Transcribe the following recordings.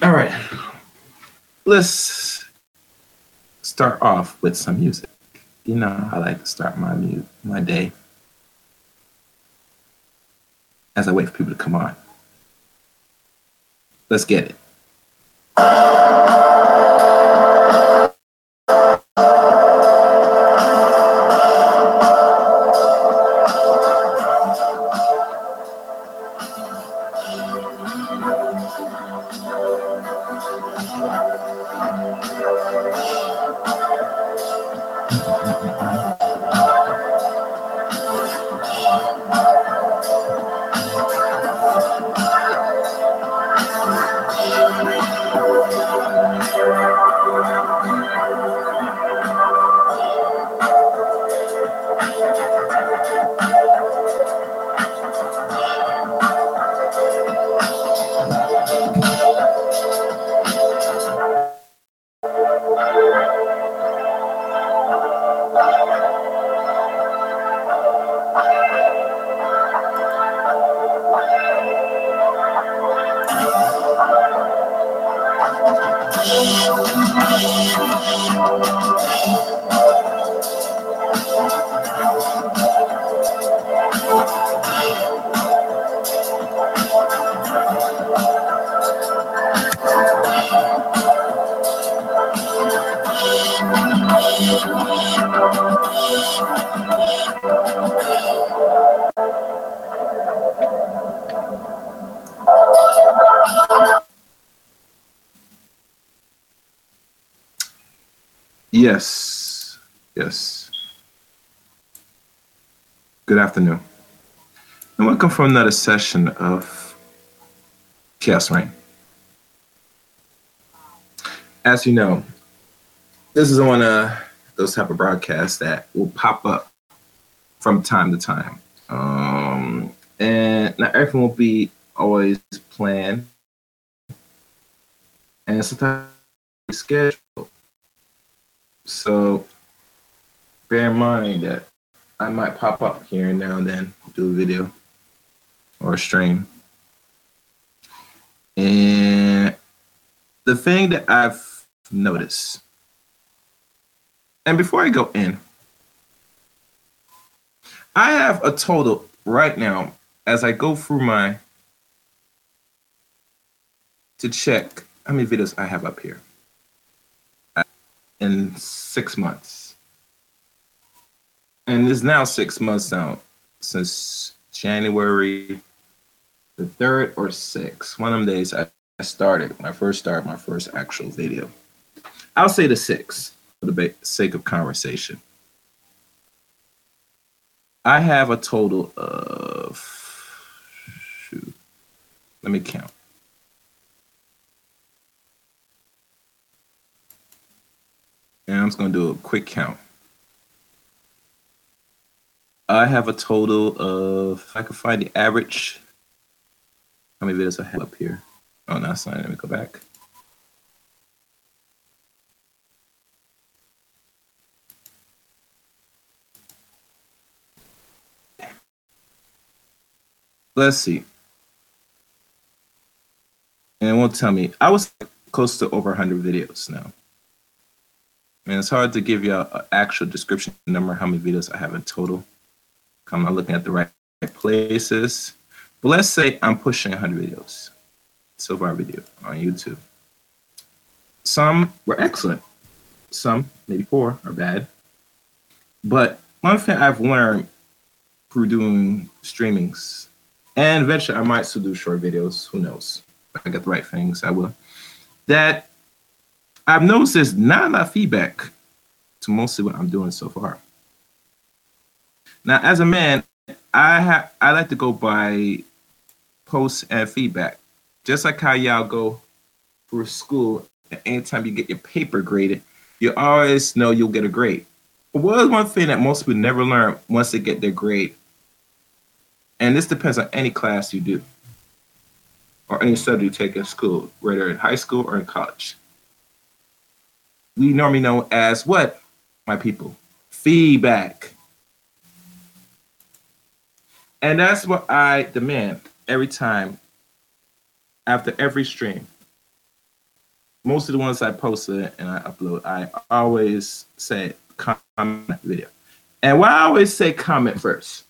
All right. Let's start off with some music. You know, I like to start my mu- my day as I wait for people to come on. Let's get it. Another session of Chaos Reign. As you know, this is one of those type of broadcasts that will pop up from time to time. Um, and not everything will be always planned. And sometimes scheduled. So bear in mind that I might pop up here and now and then, do a video or stream. And the thing that I've noticed, and before I go in, I have a total right now as I go through my to check how many videos I have up here uh, in six months. And it's now six months now since January the third or sixth. One of them days I, I started, my first start, my first actual video. I'll say the sixth for the sake of conversation. I have a total of, shoot, let me count. And I'm just to do a quick count. I have a total of, if I can find the average, how many videos I have up here? Oh, no, not. Let me go back. Let's see. And it won't tell me. I was close to over 100 videos now. And it's hard to give you an actual description number how many videos I have in total. I'm not looking at the right places. But let's say I'm pushing 100 videos so far video on YouTube. Some were excellent. Some, maybe four, are bad. But one thing I've learned through doing streamings, and eventually I might still do short videos, who knows? If I get the right things, I will. That I've noticed there's not enough feedback to mostly what I'm doing so far. Now, as a man, I have I like to go by posts and feedback, just like how y'all go through school. Anytime you get your paper graded, you always know you'll get a grade. What is one thing that most people never learn once they get their grade? And this depends on any class you do, or any subject you take in school, whether in high school or in college. We normally know as what, my people? Feedback. And that's what I demand every time after every stream. most of the ones I posted and I upload, I always say comment video. And why I always say comment first.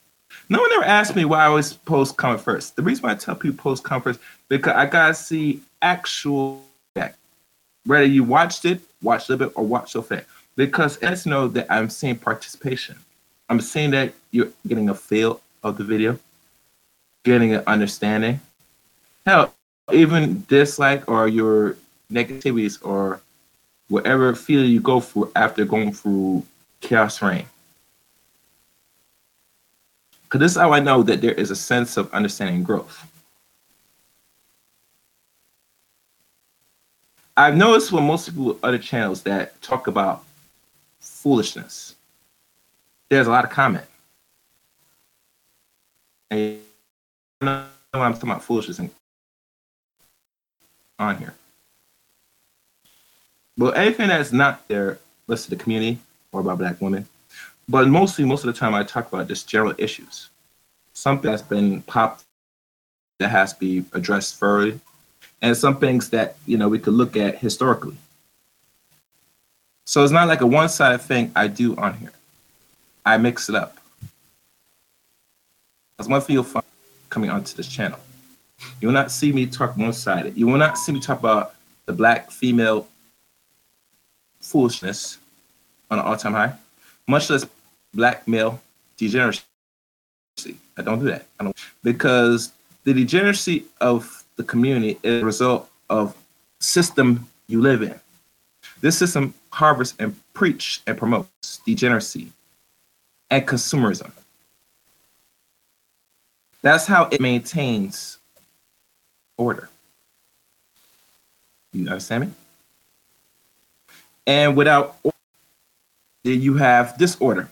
No one ever asked me why I always post comment first. The reason why I tell people post comment first because I gotta see actual effect. Whether you watched it, watched a little bit, or watched the effect. Because lets know that I'm seeing participation. I'm seeing that you're getting a feel of the video, getting an understanding. Hell, even dislike or your negativities or whatever feeling you go through after going through chaos reign. Because this is how I know that there is a sense of understanding growth. I've noticed with most people with other channels that talk about foolishness, there's a lot of comment. And know I'm talking about foolishness on here. But anything that's not there, let's say the community or about black women, but mostly, most of the time, I talk about just general issues. Something that's been popped that has to be addressed further, and some things that you know we could look at historically. So it's not like a one-sided thing I do on here. I mix it up. That's one thing you'll find coming onto this channel. You will not see me talk one-sided. You will not see me talk about the black female foolishness on an all-time high, much less black male degeneracy. I don't do that. I don't because the degeneracy of the community is a result of system you live in. This system harvests and preach and promotes degeneracy and consumerism. That's how it maintains order. You understand me? And without order, then you have disorder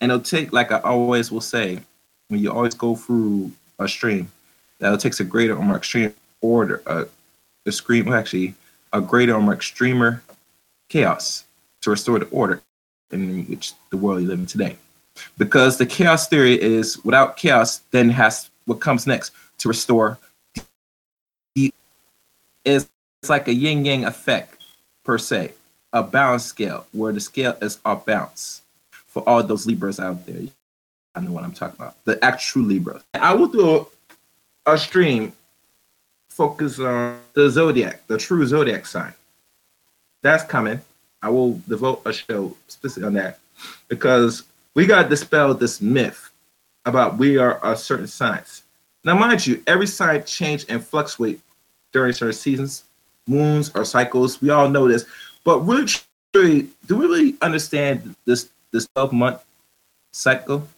and it'll take like i always will say when you always go through a stream that it takes a greater or more extreme order a well, actually a greater or more extremer chaos to restore the order in which the world you live in today because the chaos theory is without chaos then has what comes next to restore is it's like a yin yang effect per se a balance scale where the scale is off balance for all those Libras out there. I know what I'm talking about. The actual Libras. I will do a, a stream focus on the zodiac, the true zodiac sign. That's coming. I will devote a show specifically on that because we got to dispel this myth about we are a certain signs. Now, mind you, every sign change and fluctuate during certain seasons, moons, or cycles. We all know this. But really, do we really understand this this 12 month cycle?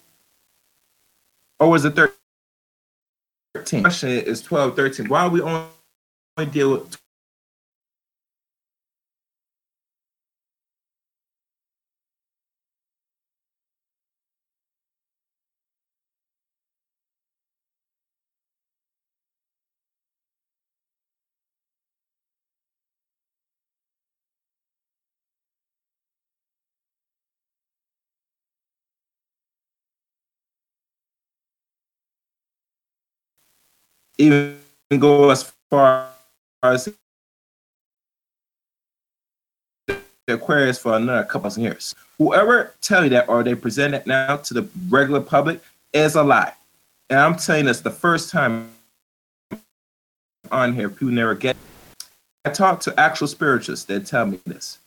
Or was it 13? Question is 12, 13. Why are we only deal with even go as far as Aquarius for another couple of years. Whoever tell you that or they present it now to the regular public is a lie. And I'm telling this the first time on here, people never get. I talk to actual spiritualists that tell me this.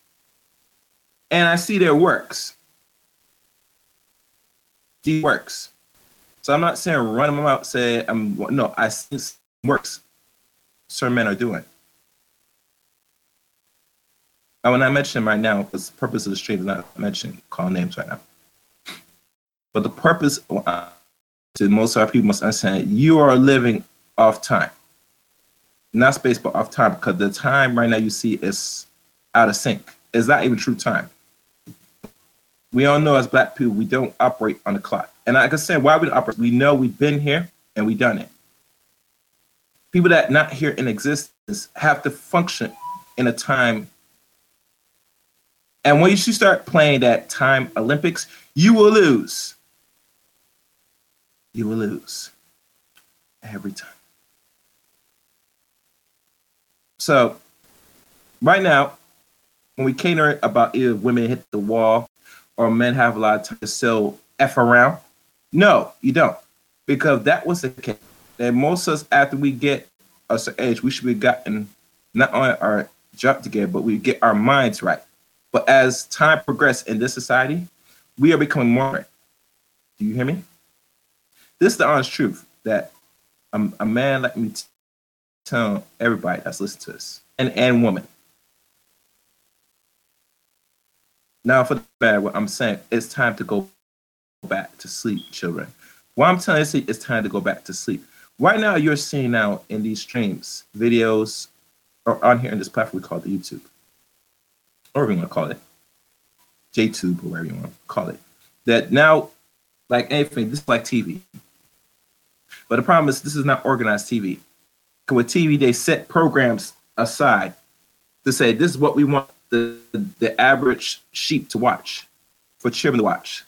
And I see their works. These works. So I'm not saying run them out, say I'm no, I see works certain men are doing. And when not mention them right now, because the purpose of the stream is not mentioning call names right now. But the purpose uh, to most of our people must understand you are living off time. Not space, but off time, because the time right now you see is out of sync. It's not even true time. We all know as black people, we don't operate on the clock. And like I said, why we don't operate? We know we've been here and we done it. People that not here in existence have to function in a time. And when you start playing that time Olympics, you will lose. You will lose every time. So right now, when we cater about if women hit the wall or men have a lot of time to sell F around, no, you don't. Because that was the case. And most of us, after we get a certain age, we should be gotten not only our job together, but we get our minds right. But as time progresses in this society, we are becoming more. Do you hear me? This is the honest truth that a, a man like me tell everybody that's listening to this, and and woman. Now for the bad, what I'm saying, it's time to go back to sleep, children. What I'm telling you, it's time to go back to sleep. Right now, you're seeing now in these streams, videos, or on here in this platform we call it YouTube, or whatever you want to call it, JTube, or whatever you want to call it. That now, like anything, this is like TV. But the problem is, this is not organized TV. With TV, they set programs aside to say this is what we want the the average sheep to watch, for children to watch.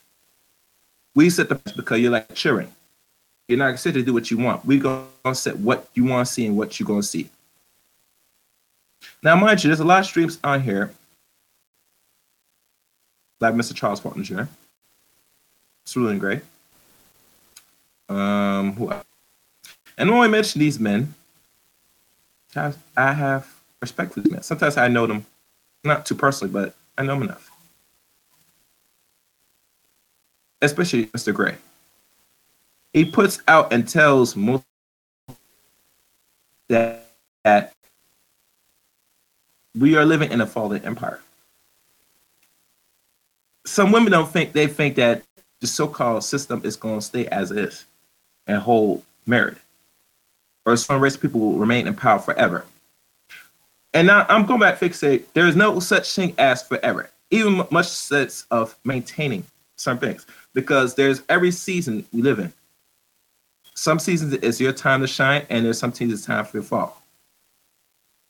We set the because you're like children. You're not going to do what you want. We're going to set what you want to see and what you're going to see. Now, mind you, there's a lot of streams on here, like Mr. Charles Fulton Jr., Cerulean Gray. Um, who else? And when I mention these men, I have respect for these men. Sometimes I know them, not too personally, but I know him enough. Especially Mr. Gray. He puts out and tells most that, that we are living in a fallen empire. Some women don't think they think that the so-called system is going to stay as is and hold merit, or some race people will remain in power forever. And now I'm going back to fixate. There is no such thing as forever, even much sense of maintaining some things, because there's every season we live in. Some seasons it's your time to shine, and there's some seasons it's time for your fall.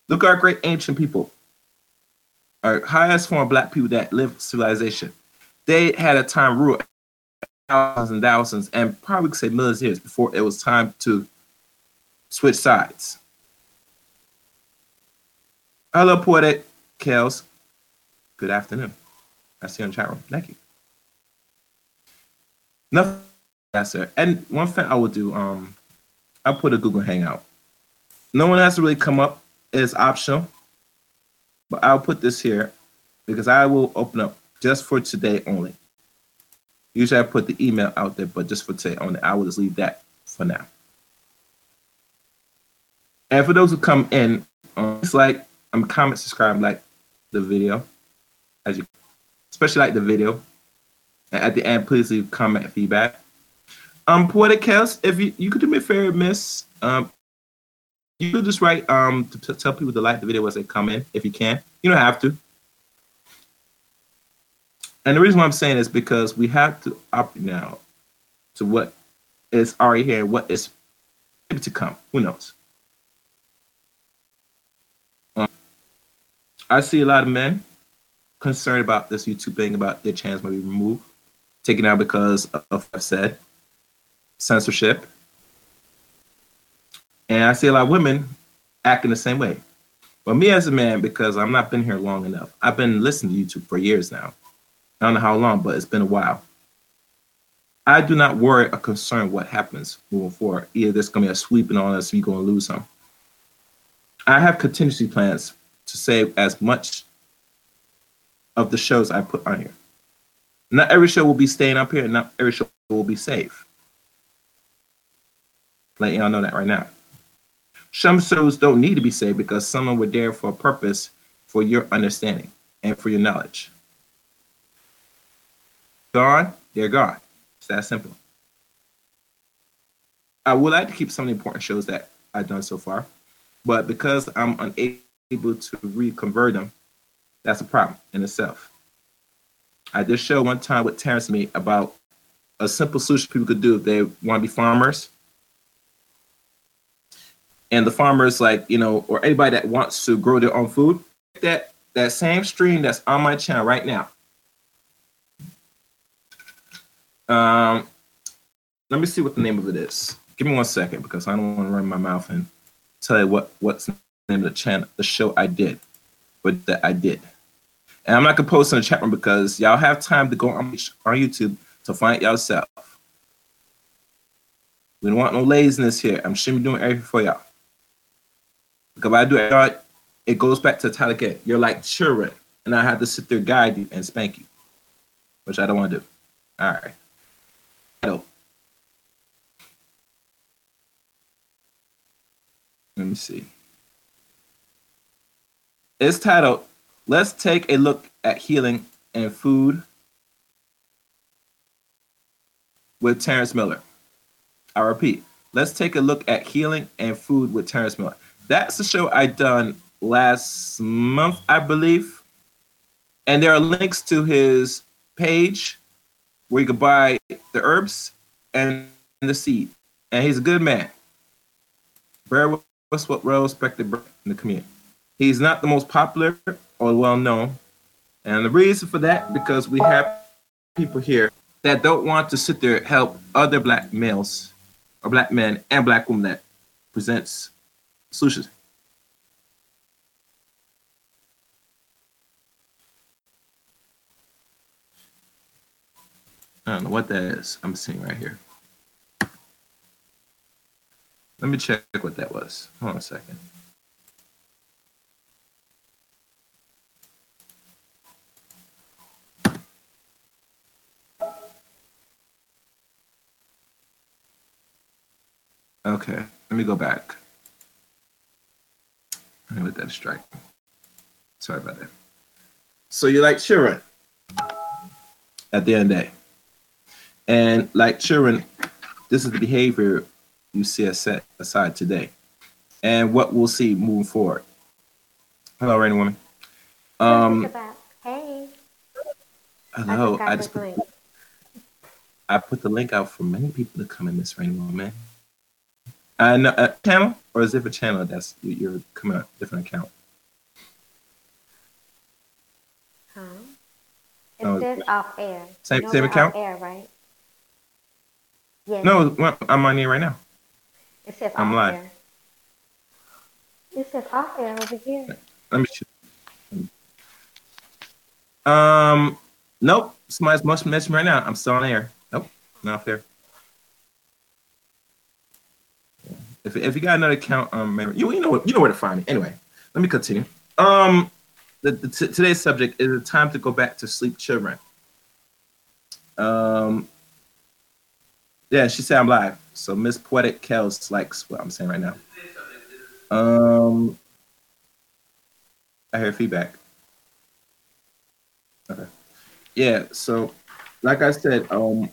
Look at our great ancient people our highest form of black people that live civilization, they had a time rule thousands and thousands, and probably could say millions of years before it was time to switch sides. Hello, poetic Kels. Good afternoon. I see you in chat room. Thank you. Nothing, yes, sir. And one thing I will do, um, I'll put a Google Hangout. No one has to really come up. It's optional. But I'll put this here because I will open up just for today only. Usually I put the email out there, but just for today only, I will just leave that for now. And for those who come in, um, it's like um, comment, subscribe, like the video, as you, especially like the video. And at the end, please leave comment feedback. Um, Chaos, if you you could do me a favor, Miss, um, you could just write um to, to tell people to like the video as they come in if you can. You don't have to. And the reason why I'm saying is because we have to opt now to what is already here, what is to come. Who knows? I see a lot of men concerned about this YouTube thing about their channels might be removed, taken out because of I've said, censorship, and I see a lot of women acting the same way. But me as a man, because I'm not been here long enough, I've been listening to YouTube for years now. I don't know how long, but it's been a while. I do not worry or concern what happens moving forward. Either there's going to be a sweeping on us, you're going to lose some. I have contingency plans to save as much of the shows I put on here. Not every show will be staying up here, and not every show will be safe. Let y'all know that right now. Some shows don't need to be saved because some were there for a purpose for your understanding and for your knowledge. Gone, they're gone. It's that simple. I would like to keep some of the important shows that I've done so far, but because I'm unable to reconvert them, that's a problem in itself. I did show one time with Terrence me about a simple solution people could do if they want to be farmers. And the farmers like you know or anybody that wants to grow their own food that that same stream that's on my channel right now. Um let me see what the name of it is. Give me one second because i don't want to run my mouth and tell you what what's name of the channel the show i did but that I did. And I'm not gonna post in the chat room because y'all have time to go on, on YouTube to find yourself. We don't want no laziness here. I'm sure we're doing everything for y'all. Because I do it, it goes back to again. You're like children, and I have to sit there guide you and spank you, which I don't want to do. All right. Let me see. It's titled Let's take a look at healing and food with Terrence Miller. I repeat, let's take a look at healing and food with Terrence Miller. That's the show I done last month, I believe. And there are links to his page where you can buy the herbs and the seed. And he's a good man. Very well respected in the community. He's not the most popular or well known. And the reason for that, because we have people here that don't want to sit there help other black males or black men and black women that presents solutions. I don't know what that is. I'm seeing right here. Let me check what that was. Hold on a second. Okay, let me go back. Let me let that strike. Sorry about that. So you like children at the end of the day. And like children, this is the behavior you see us set aside today. And what we'll see moving forward. Hello, Rainy Woman. Um, hey. Hello. I, I just put, I put the link out for many people to come in this Rainy Woman. Uh, no, a channel, or is it a channel that's you're coming out different account? Huh? It oh, says off air. Same same account. Off air, right? Yes. No, I'm on here right now. It says I'm off live. air. It says off air over here. Let me. Um, nope. Somebody's must messing right now. I'm still on air. Nope, not off there. If, if you got another account, um, you you know you know where to find me. Anyway, let me continue. Um, the, the t- today's subject is the time to go back to sleep, children. Um, yeah, she said I'm live. So Miss Poetic Kels likes what I'm saying right now. Um, I hear feedback. Okay. Yeah. So, like I said, um,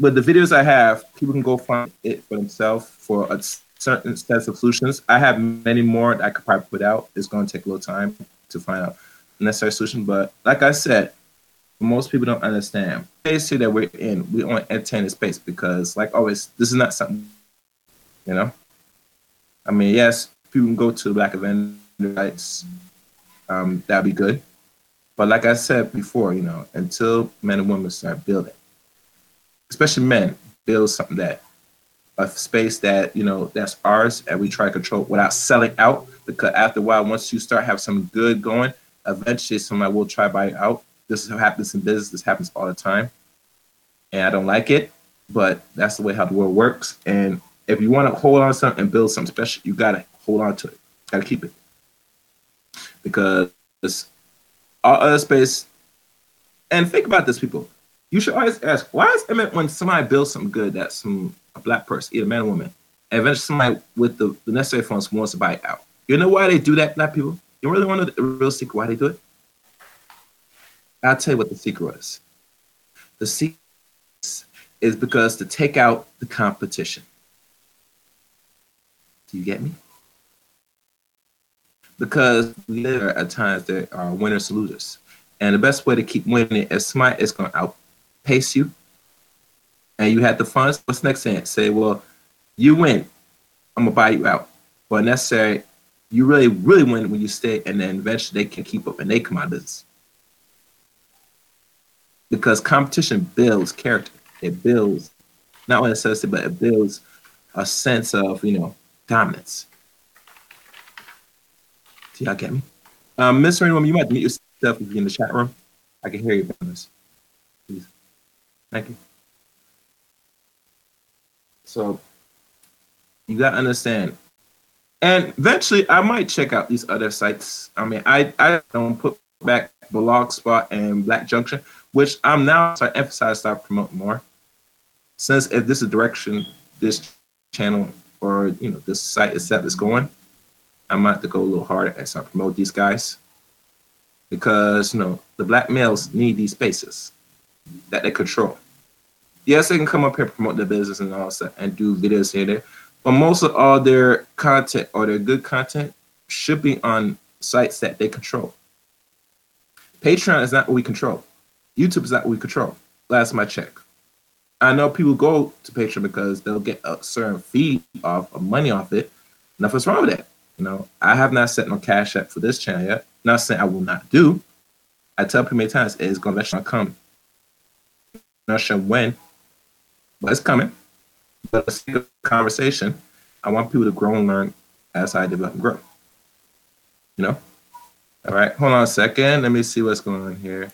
but the videos I have, people can go find it for themselves for a certain set of solutions. I have many more that I could probably put out. It's going to take a little time to find out the necessary solution. But like I said, most people don't understand. The space that we're in, we only entertain the space because, like always, this is not something, you know. I mean, yes, people can go to Black event rights. Um, that'd be good. But like I said before, you know, until men and women start building, especially men, build something that a space that you know that's ours and we try to control without selling out. Because after a while once you start have some good going eventually somebody will try buy out. This is what happens in business. This happens all the time. And i don't like it but that's the way how the world works. And if you want to hold on to something and build something special you got to hold on to it. Got to keep it. Because our other space and think about this people you should always ask, why is it when somebody builds something good that some a black person, either man or woman, and eventually somebody with the, the necessary funds wants to buy it out? You know why they do that, black people? You really want to know the real secret why they do it? I'll tell you what the secret is. The secret is because to take out the competition. Do you get me? Because we live at times there are winners and losers. And the best way to keep winning is somebody is going to out pace you, and you had the funds, what's next thing? Say, well, you win. I'm gonna buy you out. But necessary, you really, really win when you stay, and then eventually they can keep up and they come out of this. Because competition builds character. It builds not only necessity, but it builds a sense of, you know, dominance. Do y'all get me? Um, Miss Rainbow, you might mute yourself if you're in the chat room. I can hear you, Miss. Thank you. So you gotta understand. And eventually I might check out these other sites. I mean, I, I don't put back Blogspot and Black Junction, which I'm now starting to emphasize start promote more. Since if this is direction this channel or you know this site itself is going, I might have to go a little harder and start promote these guys. Because you know the black males need these spaces that they control. Yes, they can come up here promote their business and all that and do videos here there, but most of all their content or their good content should be on sites that they control. Patreon is not what we control. YouTube is not what we control. Last time I checked. I know people go to Patreon because they'll get a certain fee off of money off it. Nothing's wrong with that. You know, I have not set no cash up for this channel yet. Not saying I will not do. I tell people many times it's gonna eventually come. Not sure when, but it's coming. But see the conversation. I want people to grow and learn as I develop and grow. You know? All right, hold on a second. Let me see what's going on here.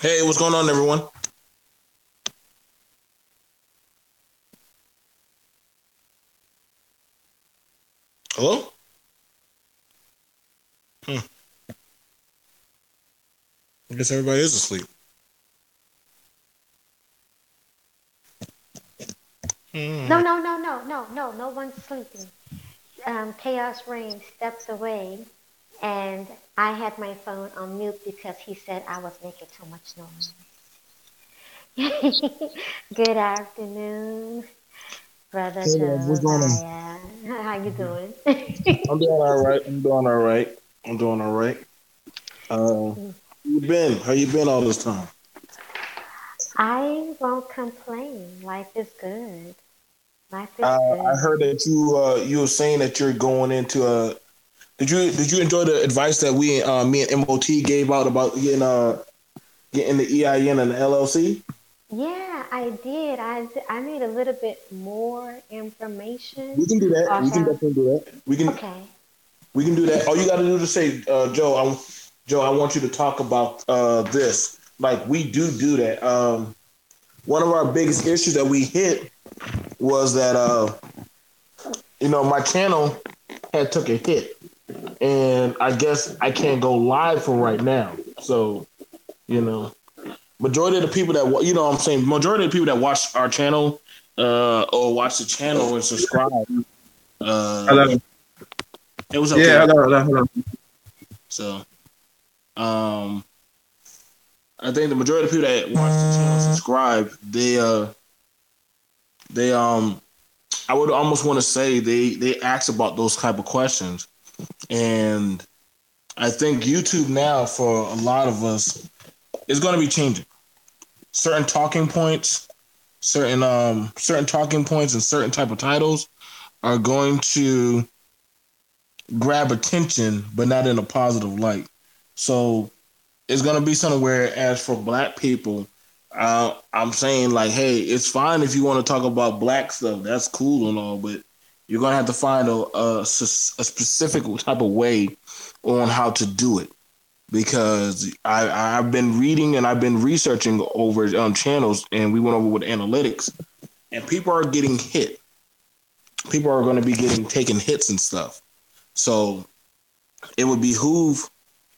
Hey, what's going on, everyone? Hello? Hmm. I guess everybody is asleep. Hmm. No, no, no, no, no, no. No one's sleeping. Um, Chaos Reign steps away and I had my phone on mute because he said I was making too much noise. Good afternoon, brother. Hey, what's going on? How you doing? I'm doing all right. I'm doing all right. I'm doing all right. Uh, you been? How you been all this time? I won't complain. Life is good. Life is uh, good. I heard that you uh, you were saying that you're going into a did you did you enjoy the advice that we uh, me and MOT gave out about getting uh getting the EIN and the LLC? Yeah, I did. I I need a little bit more information. We can do that. We can definitely do that. We can. Okay. We can do that. All you got to do is say, uh, Joe, I, Joe, I want you to talk about uh, this. Like we do do that. Um, one of our biggest issues that we hit was that uh, you know my channel had took a hit and I guess I can't go live for right now. So, you know, majority of the people that you know, what I'm saying majority of the people that watch our channel uh, or watch the channel and subscribe. Uh, hello. It was okay. Yeah, hello, hello, hello. So, Um, I think the majority of people that watch the channel subscribe, they uh, they um, I would almost want to say they they ask about those type of questions, and I think YouTube now for a lot of us is going to be changing. Certain talking points, certain um certain talking points and certain type of titles are going to grab attention, but not in a positive light. So it's gonna be something where, as for black people, uh, I'm saying like, hey, it's fine if you want to talk about black stuff. That's cool and all, but you're gonna have to find a, a, a specific type of way on how to do it because I, I've been reading and I've been researching over um, channels, and we went over with analytics, and people are getting hit. People are going to be getting taking hits and stuff. So it would behoove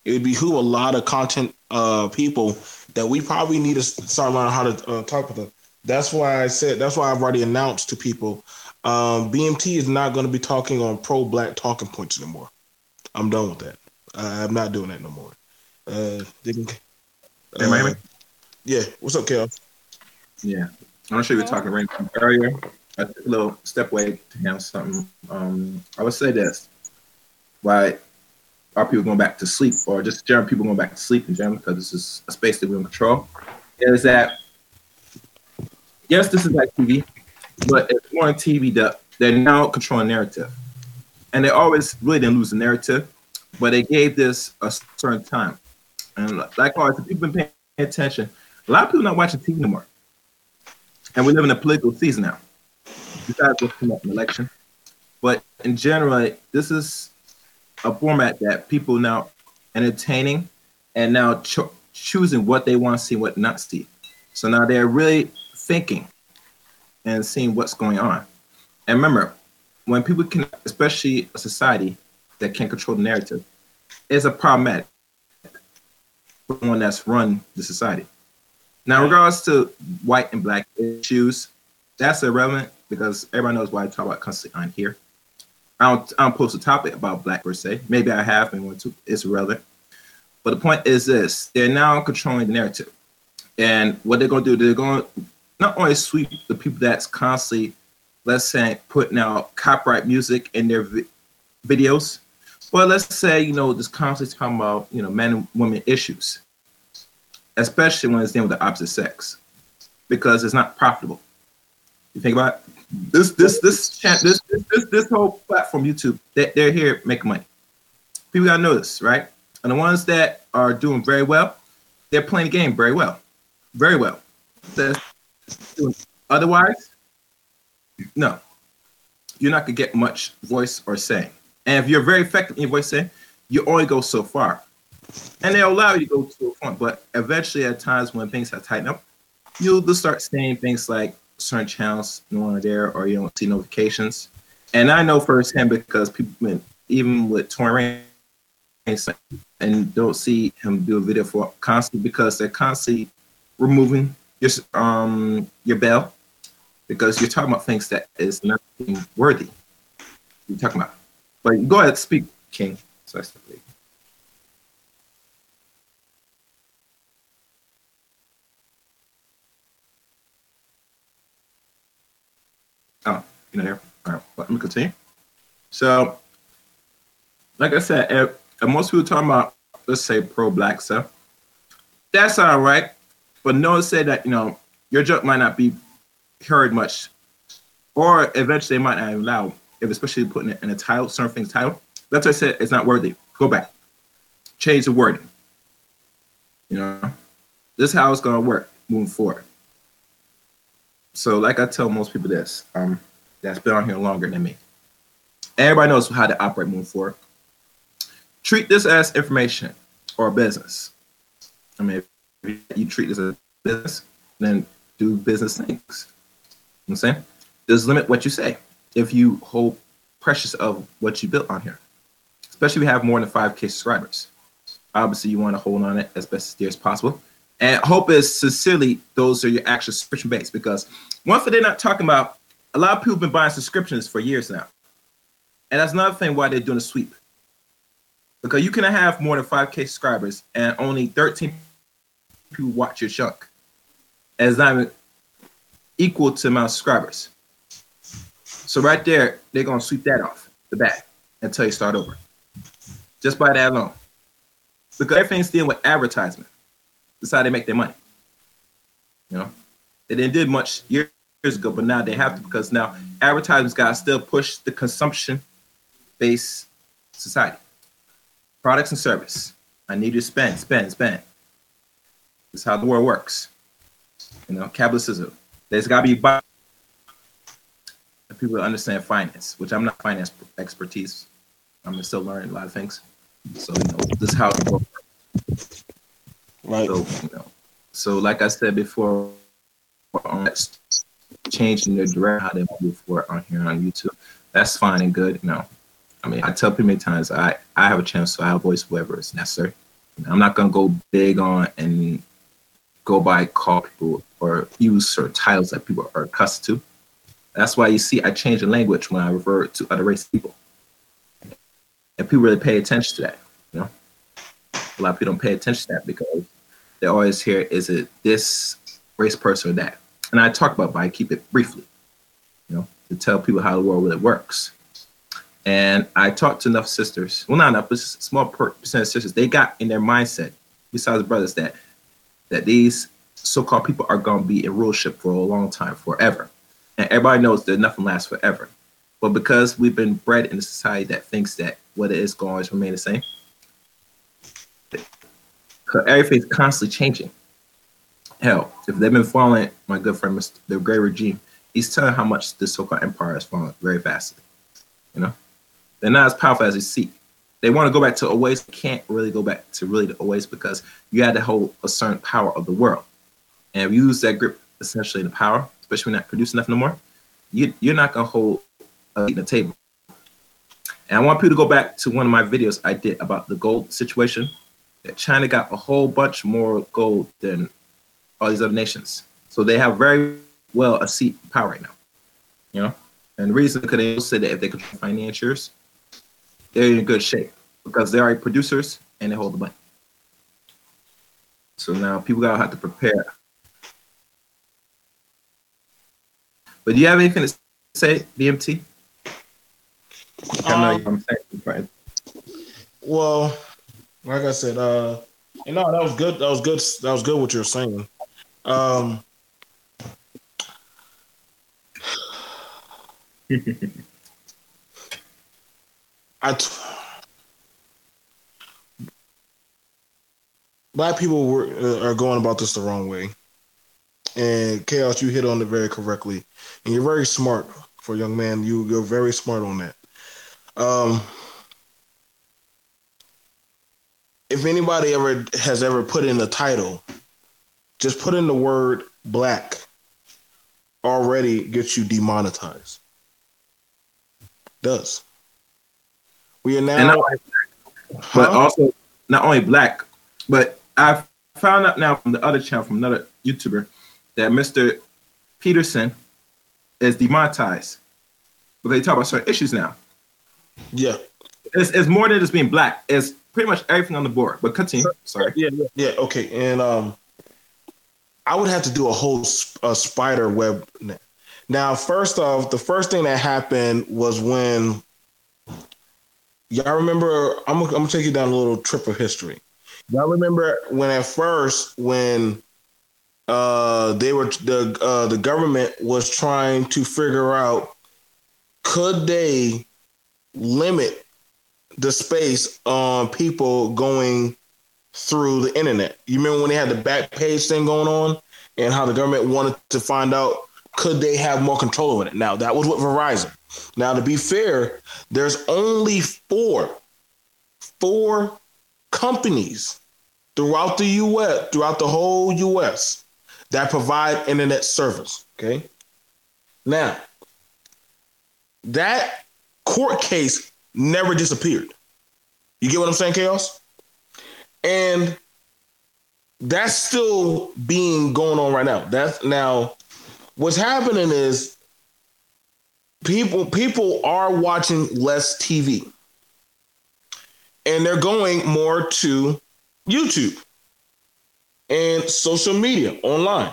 it would behoove a lot of content uh, people that we probably need to start learning how to uh, talk with them. That's why I said that's why I've already announced to people um, BMT is not going to be talking on pro black talking points anymore. I'm done with that. I'm not doing that no more. Uh, can, uh, Miami? Yeah. What's up, Kel? Yeah. I'm not sure you were talking right earlier. A little step away to him something. Um, I would say this. Why are people going back to sleep or just general people going back to sleep in general because this is a space that we don't control is that yes this is like tv but it's more on tv that they're now controlling narrative and they always really didn't lose the narrative but they gave this a certain time. And like always if people been paying attention a lot of people not watching tv anymore and we live in a political season now. Besides what's coming up in election. But in general this is a format that people now entertaining and now cho- choosing what they want to see, what not see. So now they're really thinking and seeing what's going on. And remember, when people can, especially a society that can control the narrative, is a problematic for one that's run the society. Now, regards to white and black issues, that's irrelevant because everybody knows why I talk about constantly on here. I don't, I don't post a topic about black per se. Maybe I have been one to. It's relevant. But the point is this: they're now controlling the narrative, and what they're going to do, they're going not only sweep the people that's constantly, let's say, putting out copyright music in their vi- videos, but let's say you know just constantly talking about you know men and women issues, especially when it's dealing with the opposite sex, because it's not profitable. You think about it? this this this this this this, this whole platform YouTube that they're here making money. People gotta know this, right? And the ones that are doing very well, they're playing the game very well, very well. Otherwise, no, you're not gonna get much voice or say. And if you're very effective in your voice saying, you only go so far. And they'll allow you to go to a point, but eventually at times when things have tightened up, you'll just start saying things like certain channels no longer there or you don't see notifications. And I know firsthand because people even with Tory and don't see him do a video for constantly because they're constantly removing your um your bell because you're talking about things that is not worthy. You're talking about. But go ahead, speak, King. So Oh, you know there. All right, let me continue. So, like I said, if, if most people talking about let's say pro-black stuff, that's all right. But no say that you know your joke might not be heard much, or eventually might not allow if especially putting it in a title, things title. That's why I said it's not worthy. Go back, change the wording. You know, this is how it's gonna work moving forward. So, like I tell most people this, um, that's been on here longer than me. Everybody knows how to operate moving forward. Treat this as information or business. I mean, you treat this as a business, then do business things. You know I'm saying? Just limit what you say if you hold precious of what you built on here. Especially if you have more than 5K subscribers. Obviously, you want to hold on it as best as possible. And hope is sincerely those are your actual subscription base because one thing they're not talking about, a lot of people have been buying subscriptions for years now. And that's another thing why they're doing a sweep. because you can have more than 5k subscribers and only 13 people watch your chunk. as even equal to my subscribers. So right there, they're gonna sweep that off the bat until you start over. Just by that alone. Because everything's dealing with advertisement. That's how they make their money. You know? They didn't did much years ago, but now they have to because now advertisements got to still push the consumption based society. Products and service. I need you to spend, spend, spend. That's how the world works. You know, capitalism. There's got to be people understand finance, which I'm not finance expertise. I'm still learning a lot of things. So you know, this is how the world works. Right. So, you know, so like I said before, um, on changing their direction how they move forward on here on YouTube. That's fine and good. You know, I mean, I tell people many times I I have a chance, so I voice whatever is necessary. I'm not gonna go big on and go by call people or use certain titles that people are accustomed to. That's why you see I change the language when I refer to other race people. And people really pay attention to that. You know, a lot of people don't pay attention to that because they always hear, is it this race person or that? And I talk about, it, but I keep it briefly, you know, to tell people how the world really works. And I talked to enough sisters, well, not enough, but small percent of sisters. They got in their mindset, besides the brothers, that that these so-called people are going to be in rulership for a long time, forever. And everybody knows that nothing lasts forever. But because we've been bred in a society that thinks that what it is going to remain the same, everything's constantly changing. Hell, if they've been following my good friend, Mr. the Gray Regime, he's telling how much this so-called empire is falling very fast. You know, they're not as powerful as they seek. They want to go back to always can't really go back to really the always because you had to hold a certain power of the world. And if you lose that grip, essentially in the power, especially when not producing enough no more, you, you're not gonna hold at the table. And I want people to go back to one of my videos I did about the gold situation. That China got a whole bunch more gold than all these other nations. So they have very well a seat power right now. You know? And the reason could they say that if they could financiers, they're in good shape because they are producers and they hold the money. So now people gotta have to prepare. But do you have anything to say, BMT? Um, well, like I said, uh, you know, that was good. That was good. That was good. What you're saying. Um, I t- black people were, uh, are going about this the wrong way, and chaos. You hit on it very correctly, and you're very smart for a young man. You you're very smart on that. Um, if anybody ever has ever put in a title just put in the word black already gets you demonetized. Does. We are now not, but huh? also not only black, but I've found out now from the other channel from another YouTuber that Mr. Peterson is demonetized But they talk about certain issues now. Yeah. It's, it's more than just being black. It's pretty much everything on the board. But continue. Sorry. Yeah, yeah, yeah. Okay. And um I would have to do a whole a spider web. Now, first off, the first thing that happened was when y'all remember. I'm, I'm gonna take you down a little trip of history. Y'all remember when at first when uh, they were the uh, the government was trying to figure out could they limit the space on people going through the internet. You remember when they had the back page thing going on and how the government wanted to find out could they have more control over it. Now that was with Verizon. Now to be fair, there's only four, four companies throughout the US, throughout the whole US that provide internet service. Okay. Now that court case never disappeared. You get what I'm saying, Chaos? And that's still being going on right now. That's now what's happening is people people are watching less TV. and they're going more to YouTube and social media online.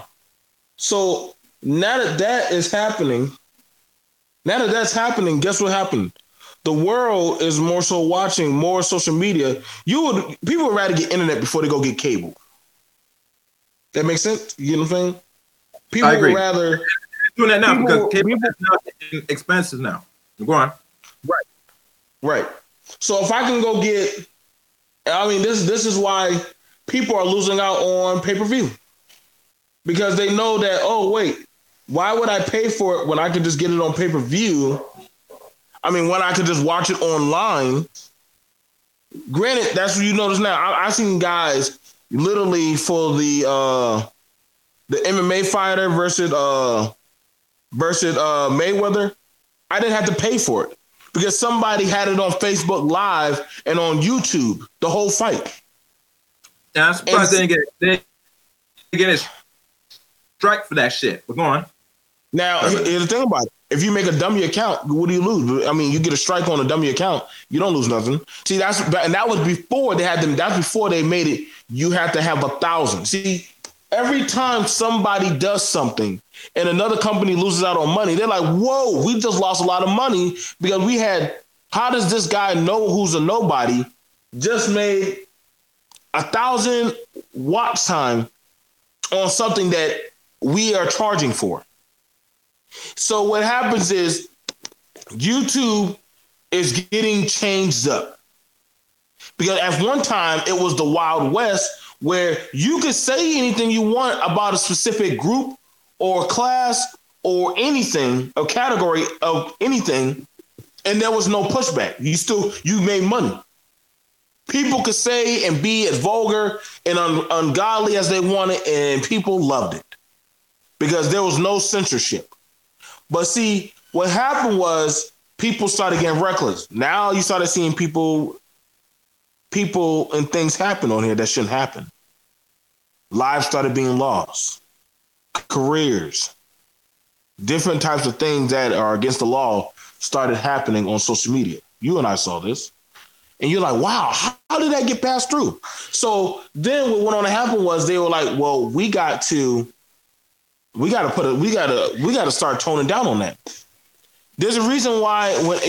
So now that that is happening, now that that's happening, guess what happened? The world is more so watching more social media. You would people would rather get internet before they go get cable. That makes sense. You know what I'm saying? People would rather doing that now people, because cable people, is now expensive now. Go on. Right. Right. So if I can go get, I mean, this this is why people are losing out on pay per view because they know that oh wait, why would I pay for it when I could just get it on pay per view? I mean, when I could just watch it online. Granted, that's what you notice now. I, I've seen guys literally for the uh the MMA fighter versus uh versus uh Mayweather. I didn't have to pay for it because somebody had it on Facebook Live and on YouTube the whole fight. Yeah, I'm surprised they didn't get they didn't get a strike for that shit. But go on. Now, here's the thing about it. If you make a dummy account, what do you lose? I mean, you get a strike on a dummy account, you don't lose nothing. See, that's and that was before they had them. That's before they made it. You have to have a thousand. See, every time somebody does something and another company loses out on money, they're like, "Whoa, we just lost a lot of money because we had." How does this guy know who's a nobody? Just made a thousand watch time on something that we are charging for. So what happens is YouTube is getting changed up. Because at one time it was the Wild West where you could say anything you want about a specific group or class or anything, a category of anything, and there was no pushback. You still you made money. People could say and be as vulgar and un- ungodly as they wanted, and people loved it because there was no censorship. But see, what happened was people started getting reckless. Now you started seeing people, people and things happen on here that shouldn't happen. Lives started being lost, careers, different types of things that are against the law started happening on social media. You and I saw this. And you're like, wow, how, how did that get passed through? So then what went on to happen was they were like, well, we got to we got to put a we got to we got to start toning down on that. There's a reason why when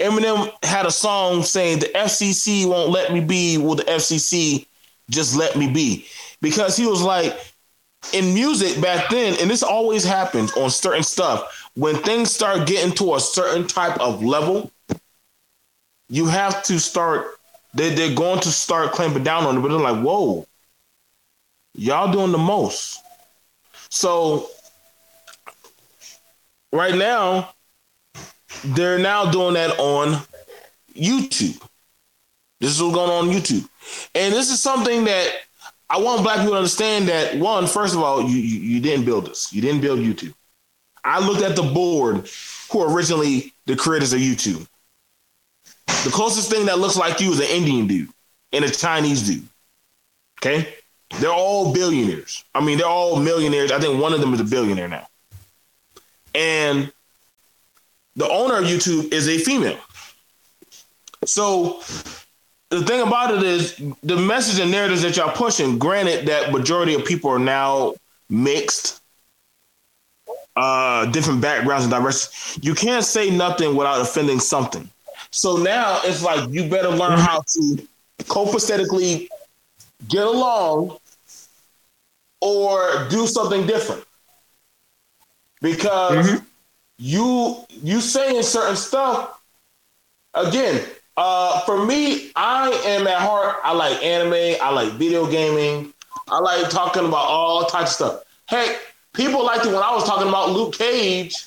Eminem had a song saying the FCC won't let me be, will the FCC just let me be? Because he was like in music back then, and this always happens on certain stuff. When things start getting to a certain type of level, you have to start. They they're going to start clamping down on it, but they're like, whoa, y'all doing the most. So right now, they're now doing that on YouTube. This is what's going on, on YouTube. And this is something that I want black people to understand that one, first of all, you, you, you didn't build this. You didn't build YouTube. I looked at the board who originally the creators of YouTube. The closest thing that looks like you is an Indian dude and a Chinese dude. Okay? They're all billionaires. I mean, they're all millionaires. I think one of them is a billionaire now. And the owner of YouTube is a female. So the thing about it is the message and narratives that y'all pushing, granted that majority of people are now mixed, uh, different backgrounds and diversity, you can't say nothing without offending something. So now it's like you better learn how to copacetically get along or do something different because mm-hmm. you you saying certain stuff again uh, for me i am at heart i like anime i like video gaming i like talking about all types of stuff Heck, people liked it when i was talking about luke cage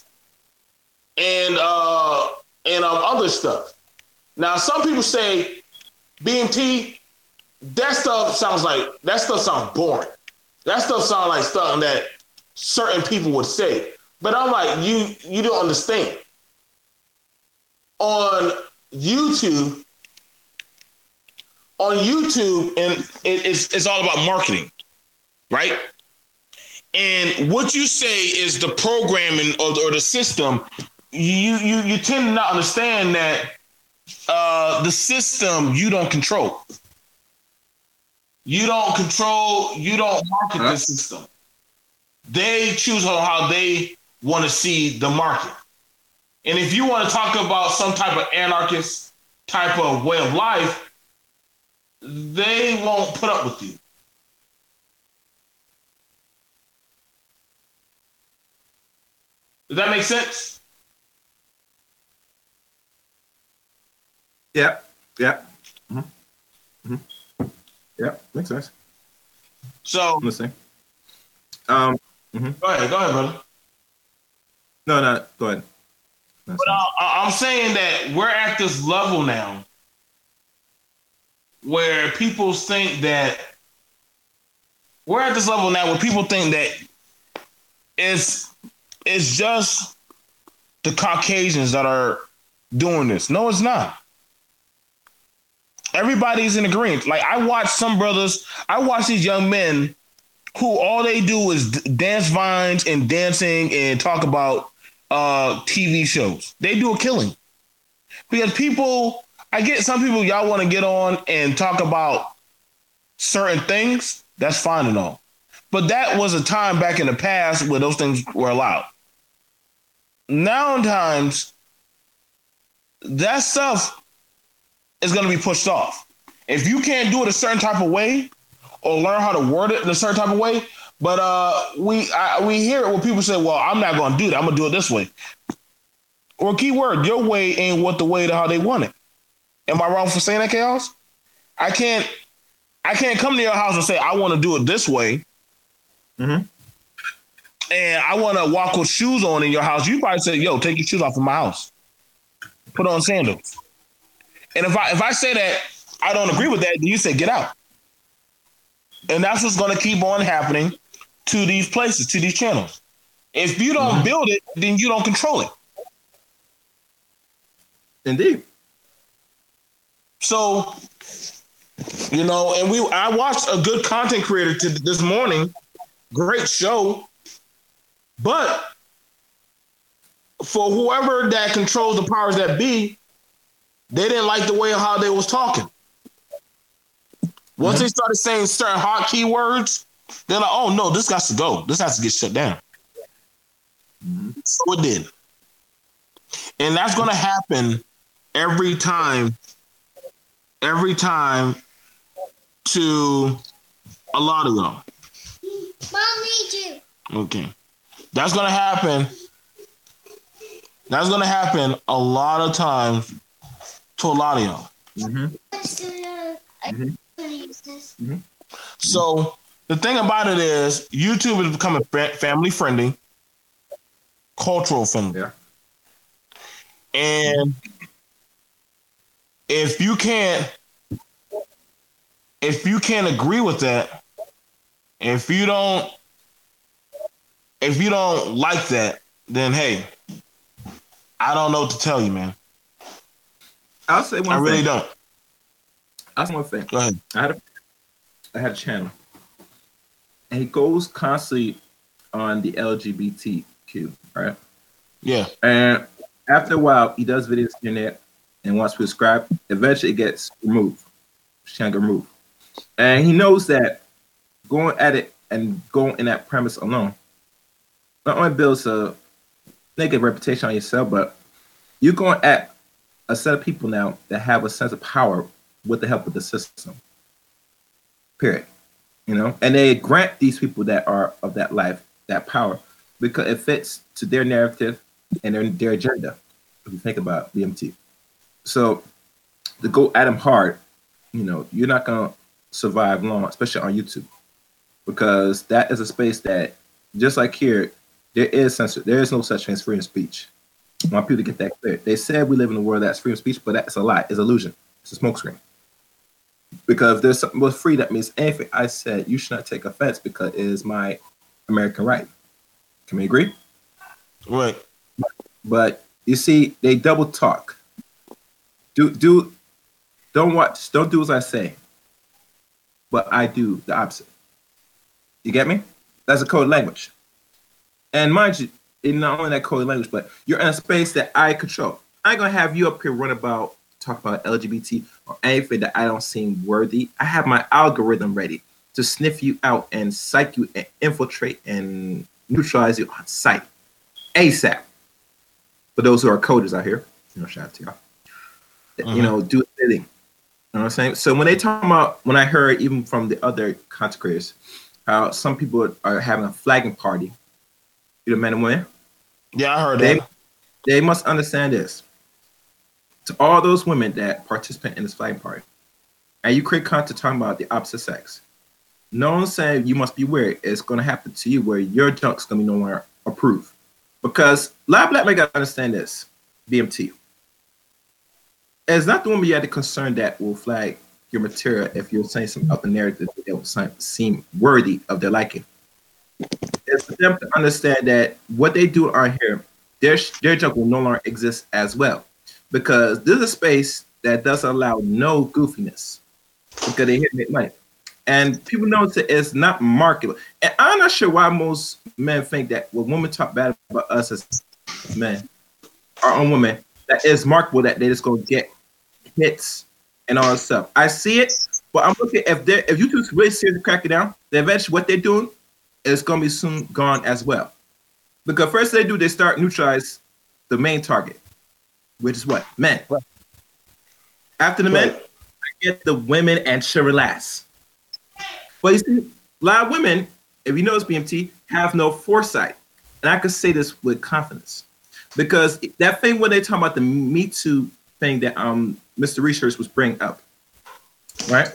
and uh and um, other stuff now some people say bmt that stuff sounds like that stuff sounds boring that stuff sounds like something that certain people would say. But I'm like, you you don't understand. On YouTube, on YouTube, and it, it's it's all about marketing, right? And what you say is the programming or, or the system. You you you tend to not understand that uh, the system you don't control. You don't control. You don't market the system. They choose on how they want to see the market. And if you want to talk about some type of anarchist type of way of life, they won't put up with you. Does that make sense? Yeah. Yeah. Mm-hmm. Mm-hmm. Yeah. Makes sense. So I'm listening. Um. Mm-hmm. Go ahead. Go ahead, brother. No, no. Go ahead. That's but uh, I'm saying that we're at this level now where people think that we're at this level now where people think that it's it's just the Caucasians that are doing this. No, it's not. Everybody's in agreement. Like I watch some brothers, I watch these young men who all they do is dance vines and dancing and talk about uh TV shows. They do a killing. Because people, I get some people y'all want to get on and talk about certain things. That's fine and all. But that was a time back in the past where those things were allowed now times that stuff is going to be pushed off. If you can't do it a certain type of way or learn how to word it in a certain type of way, but uh, we I, we hear it when people say, "Well, I'm not going to do that. I'm going to do it this way." Or key word, your way ain't what the way to how they want it. Am I wrong for saying that, chaos? I can't I can't come to your house and say I want to do it this way. Mm-hmm and I want to walk with shoes on in your house, you probably say, "Yo, take your shoes off in my house. Put on sandals." And if I if I say that I don't agree with that, then you say, "Get out." And that's what's going to keep on happening to these places, to these channels. If you don't build it, then you don't control it. Indeed. So, you know, and we I watched a good content creator to this morning. Great show but for whoever that controls the powers that be, they didn't like the way how they was talking. Once mm-hmm. they started saying certain hot keywords, they're like, "Oh no, this has to go. This has to get shut down." Mm-hmm. So it did, and that's going to happen every time. Every time to a lot of them. Mom needs you. Okay. That's gonna happen. That's gonna happen a lot of times to a lot of y'all. Mm-hmm. Mm-hmm. So the thing about it is, YouTube is becoming family friendly, cultural friendly. Yeah. And if you can't, if you can't agree with that, if you don't if you don't like that, then hey, I don't know what to tell you, man. I'll say one. I thing. really don't. I'll say one thing. Go ahead. I had a, I had a channel, and he goes constantly on the LGBTQ, right? Yeah. And after a while, he does videos in there, and once we subscribe, eventually it gets removed. Get removed, and he knows that going at it and going in that premise alone not only builds a negative reputation on yourself, but you're going at a set of people now that have a sense of power with the help of the system. Period. You know, and they grant these people that are of that life that power because it fits to their narrative and their, their agenda. If you think about BMT, so to go at them hard, you know, you're not gonna survive long, especially on YouTube, because that is a space that, just like here, there is censor. There is no such thing as freedom of speech. I want people to get that clear. They said we live in a world that's freedom of speech, but that's a lie. It's illusion. It's a smokescreen. Because if there's something with free, that means anything I said, you should not take offense because it is my American right. Can we agree? Right. But you see, they double talk. Do do don't watch, don't do as I say. But I do the opposite. You get me? That's a code language. And mind you, in not only that code language, but you're in a space that I control. I ain't gonna have you up here run about talk about LGBT or anything that I don't seem worthy, I have my algorithm ready to sniff you out and psych you and infiltrate and neutralize you on site ASAP. For those who are coders out here, you know, shout out to y'all. Mm-hmm. You know, do it You know what I'm saying? So when they talk about, when I heard even from the other content creators, how some people are having a flagging party, you know, men and women. Yeah, I heard they, that. They must understand this. To all those women that participate in this flag party, and you create content talking about the opposite sex, no one's saying you must be weird. It's going to happen to you where your junk's going to be no longer approved. Because a lot of black men got to understand this, BMT. It's not the woman you had to concern that will flag your material if you're saying some other narrative that will seem worthy of their liking. It's for them to understand that what they do on here, their their junk will no longer exist as well, because this is a space that doesn't allow no goofiness, because they to make money, and people know that it's not marketable. And I'm not sure why most men think that when women talk bad about us as men, our own women, that it's marketable that they just gonna get hits and all that stuff. I see it, but I'm looking if they if YouTube really seriously crack it down, then eventually what they're doing is gonna be soon gone as well. Because first they do, they start neutralize the main target, which is what men. Right. After the right. men, I get the women and Sherry Lass. But you see, a lot of women, if you notice BMT, have no foresight, and I can say this with confidence because that thing when they talk about the Me Too thing that um Mr. Research was bringing up, right?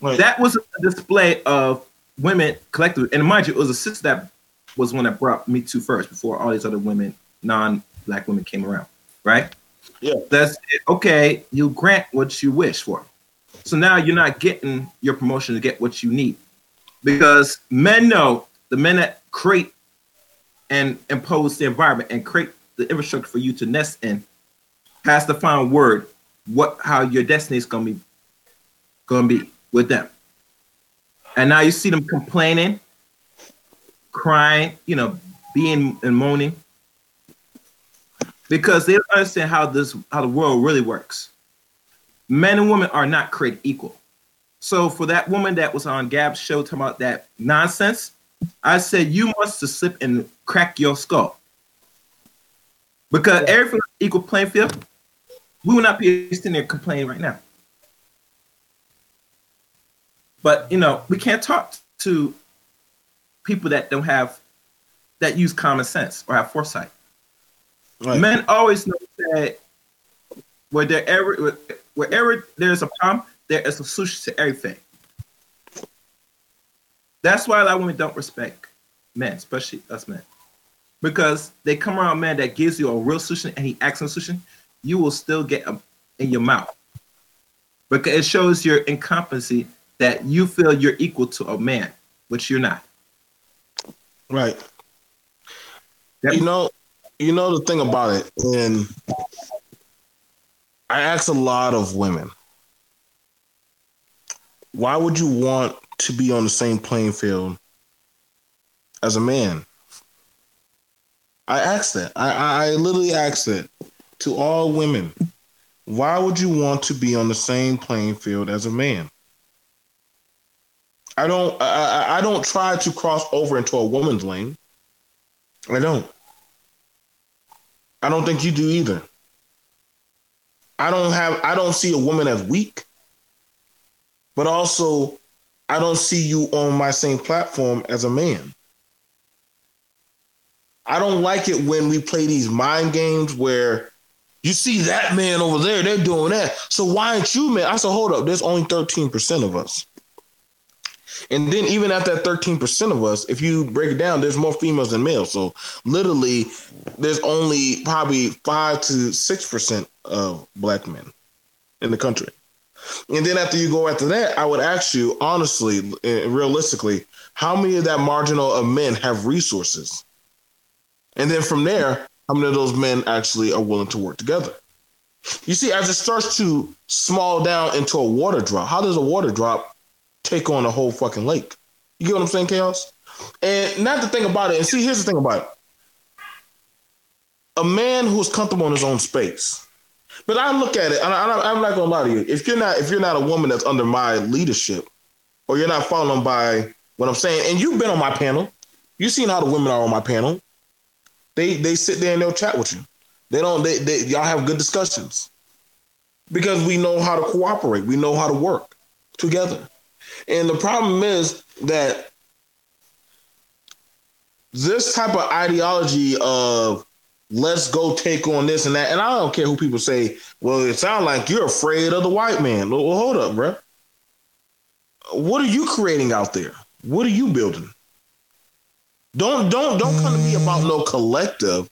right? That was a display of women collectively, and mind you, it was a sister that was one that brought Me Too first before all these other women, non-black women, came around, right? Yeah. That's it. okay. You grant what you wish for. So now you're not getting your promotion to get what you need, because men know the men that create and impose the environment and create the infrastructure for you to nest in has the final word what how your destiny is gonna be gonna be with them. And now you see them complaining, crying, you know, being and moaning. Because they don't understand how this how the world really works. Men and women are not created equal. So for that woman that was on Gab's show talking about that nonsense, I said you must slip and crack your skull. Because yeah. everything equal playing field, we will not be sitting there complaining right now. But you know, we can't talk to people that don't have that use common sense or have foresight. Right. Men always know that wherever wherever there's a problem, there is a solution to everything. That's why a lot of women don't respect men, especially us men, because they come around a man that gives you a real solution and he acts on a solution you will still get them in your mouth because it shows your incompetency that you feel you're equal to a man, which you're not. Right. Yep. You know, you know the thing about it, and I ask a lot of women, why would you want to be on the same playing field as a man? I asked that. I, I literally asked that to all women, why would you want to be on the same playing field as a man? I don't I, I don't try to cross over into a woman's lane. I don't. I don't think you do either. I don't have I don't see a woman as weak. But also I don't see you on my same platform as a man. I don't like it when we play these mind games where you see that man over there, they're doing that. So why aren't you, man? I said, hold up, there's only 13% of us. And then even at that 13% of us, if you break it down, there's more females than males. So literally, there's only probably five to six percent of black men in the country. And then after you go after that, I would ask you honestly realistically, how many of that marginal of men have resources? And then from there, how many of those men actually are willing to work together? You see, as it starts to small down into a water drop, how does a water drop take on a whole fucking lake? You get what I'm saying, Chaos? And not to think about it, and see, here's the thing about it. A man who's comfortable in his own space But I look at it, and I, am not gonna lie to you. If you're not if you're not a woman that's under my leadership, or you're not following by what I'm saying, and you've been on my panel, you've seen how the women are on my panel. They they sit there and they'll chat with you. They don't. They, they y'all have good discussions because we know how to cooperate. We know how to work together. And the problem is that this type of ideology of let's go take on this and that. And I don't care who people say, well, it sounds like you're afraid of the white man. Well, hold up, bro. What are you creating out there? What are you building? Don't don't don't come to me about no collective.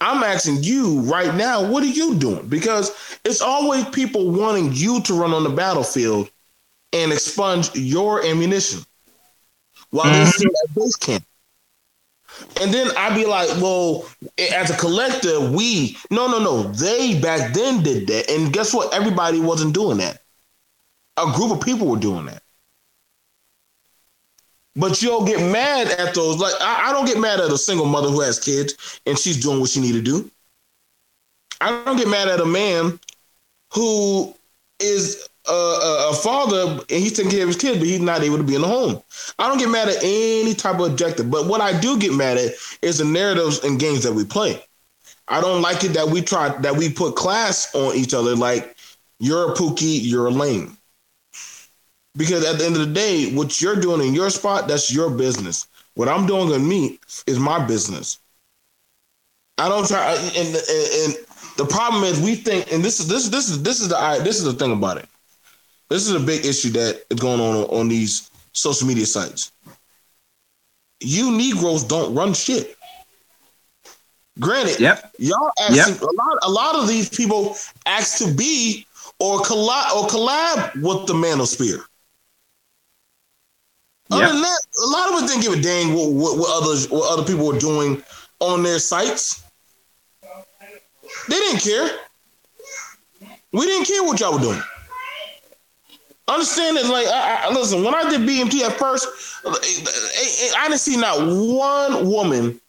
I'm asking you right now, what are you doing? Because it's always people wanting you to run on the battlefield and expunge your ammunition while mm-hmm. they're still at base camp. And then I'd be like, well, as a collector, we no, no, no. They back then did that, and guess what? Everybody wasn't doing that. A group of people were doing that. But you'll get mad at those. Like I, I don't get mad at a single mother who has kids and she's doing what she need to do. I don't get mad at a man who is a, a, father and he's taking care of his kids, but he's not able to be in the home. I don't get mad at any type of objective, but what I do get mad at is the narratives and games that we play. I don't like it that we try that we put class on each other. Like you're a pookie, you're a lame. Because at the end of the day, what you're doing in your spot, that's your business. What I'm doing in me is my business. I don't try, and, and, and the problem is we think, and this is this this is this is the this is the thing about it. This is a big issue that is going on on these social media sites. You Negroes don't run shit. Granted, yep. y'all ask yep. a lot. A lot of these people ask to be or collab or collab with the manosphere. Other yep. than that, a lot of us didn't give a dang what, what, what others what other people were doing on their sites. They didn't care. We didn't care what y'all were doing. Understand that, like, I, I, listen, when I did BMT at first, I didn't see not one woman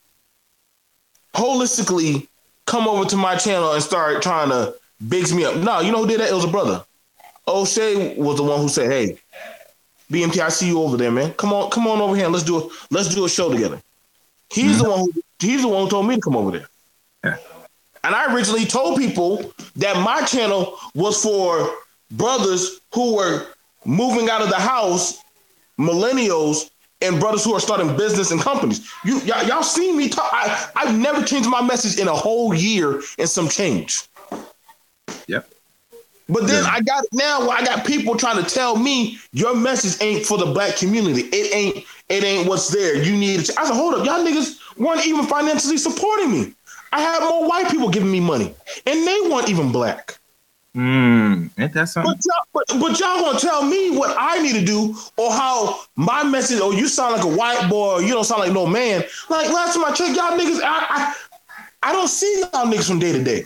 holistically come over to my channel and start trying to bigs me up. No, you know who did that? It was a brother. O'Shea was the one who said, "Hey, BMT, I see you over there, man. Come on, come on over here and let's do a let's do a show together." He's mm-hmm. the one who he's the one who told me to come over there. Yeah. And I originally told people that my channel was for brothers who were moving out of the house, millennials, and brothers who are starting business and companies. You y'all, y'all seen me talk. I, I've never changed my message in a whole year and some change. Yep. But then yeah. I got now I got people trying to tell me your message ain't for the black community. It ain't it ain't what's there. You need it. I said, hold up, y'all niggas weren't even financially supporting me. I had more white people giving me money, and they weren't even black. Mm, ain't that something? But y'all, but, but y'all gonna tell me what I need to do, or how my message, or you sound like a white boy, or you don't sound like no man. Like last time I checked, y'all niggas, I, I, I don't see y'all niggas from day to day.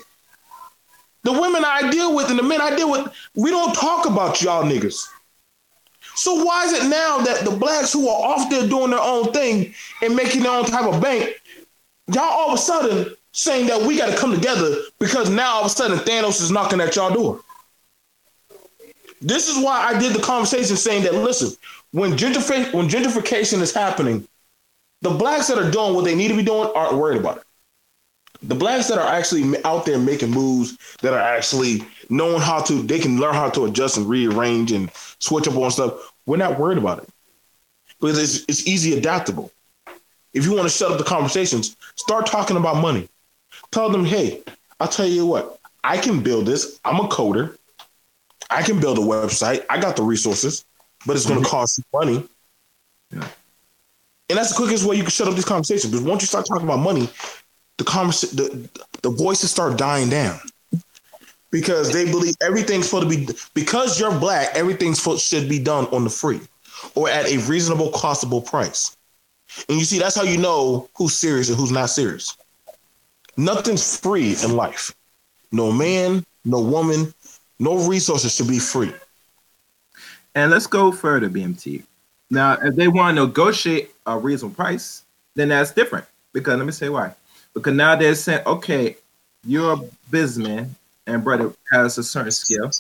The women I deal with and the men I deal with, we don't talk about y'all niggas. So why is it now that the blacks who are off there doing their own thing and making their own type of bank, y'all all of a sudden saying that we got to come together because now all of a sudden Thanos is knocking at y'all door. This is why I did the conversation saying that listen, when gentrification when gentrification is happening, the blacks that are doing what they need to be doing aren't worried about it. The blacks that are actually out there making moves that are actually knowing how to, they can learn how to adjust and rearrange and switch up on stuff. We're not worried about it because it's, it's easy adaptable. If you want to shut up the conversations, start talking about money. Tell them, hey, I'll tell you what, I can build this. I'm a coder. I can build a website. I got the resources, but it's going to mm-hmm. cost you money. Yeah. And that's the quickest way you can shut up these conversations. Because once you start talking about money, the conversation, the, the voices start dying down because they believe everything's supposed to be because you're black. Everything's should be done on the free or at a reasonable, costable price. And you see, that's how you know who's serious and who's not serious. Nothing's free in life. No man, no woman, no resources should be free. And let's go further, BMT. Now, if they want to negotiate a reasonable price, then that's different. Because let me say why. Because now they're saying, okay, you're a businessman, and brother has a certain skill,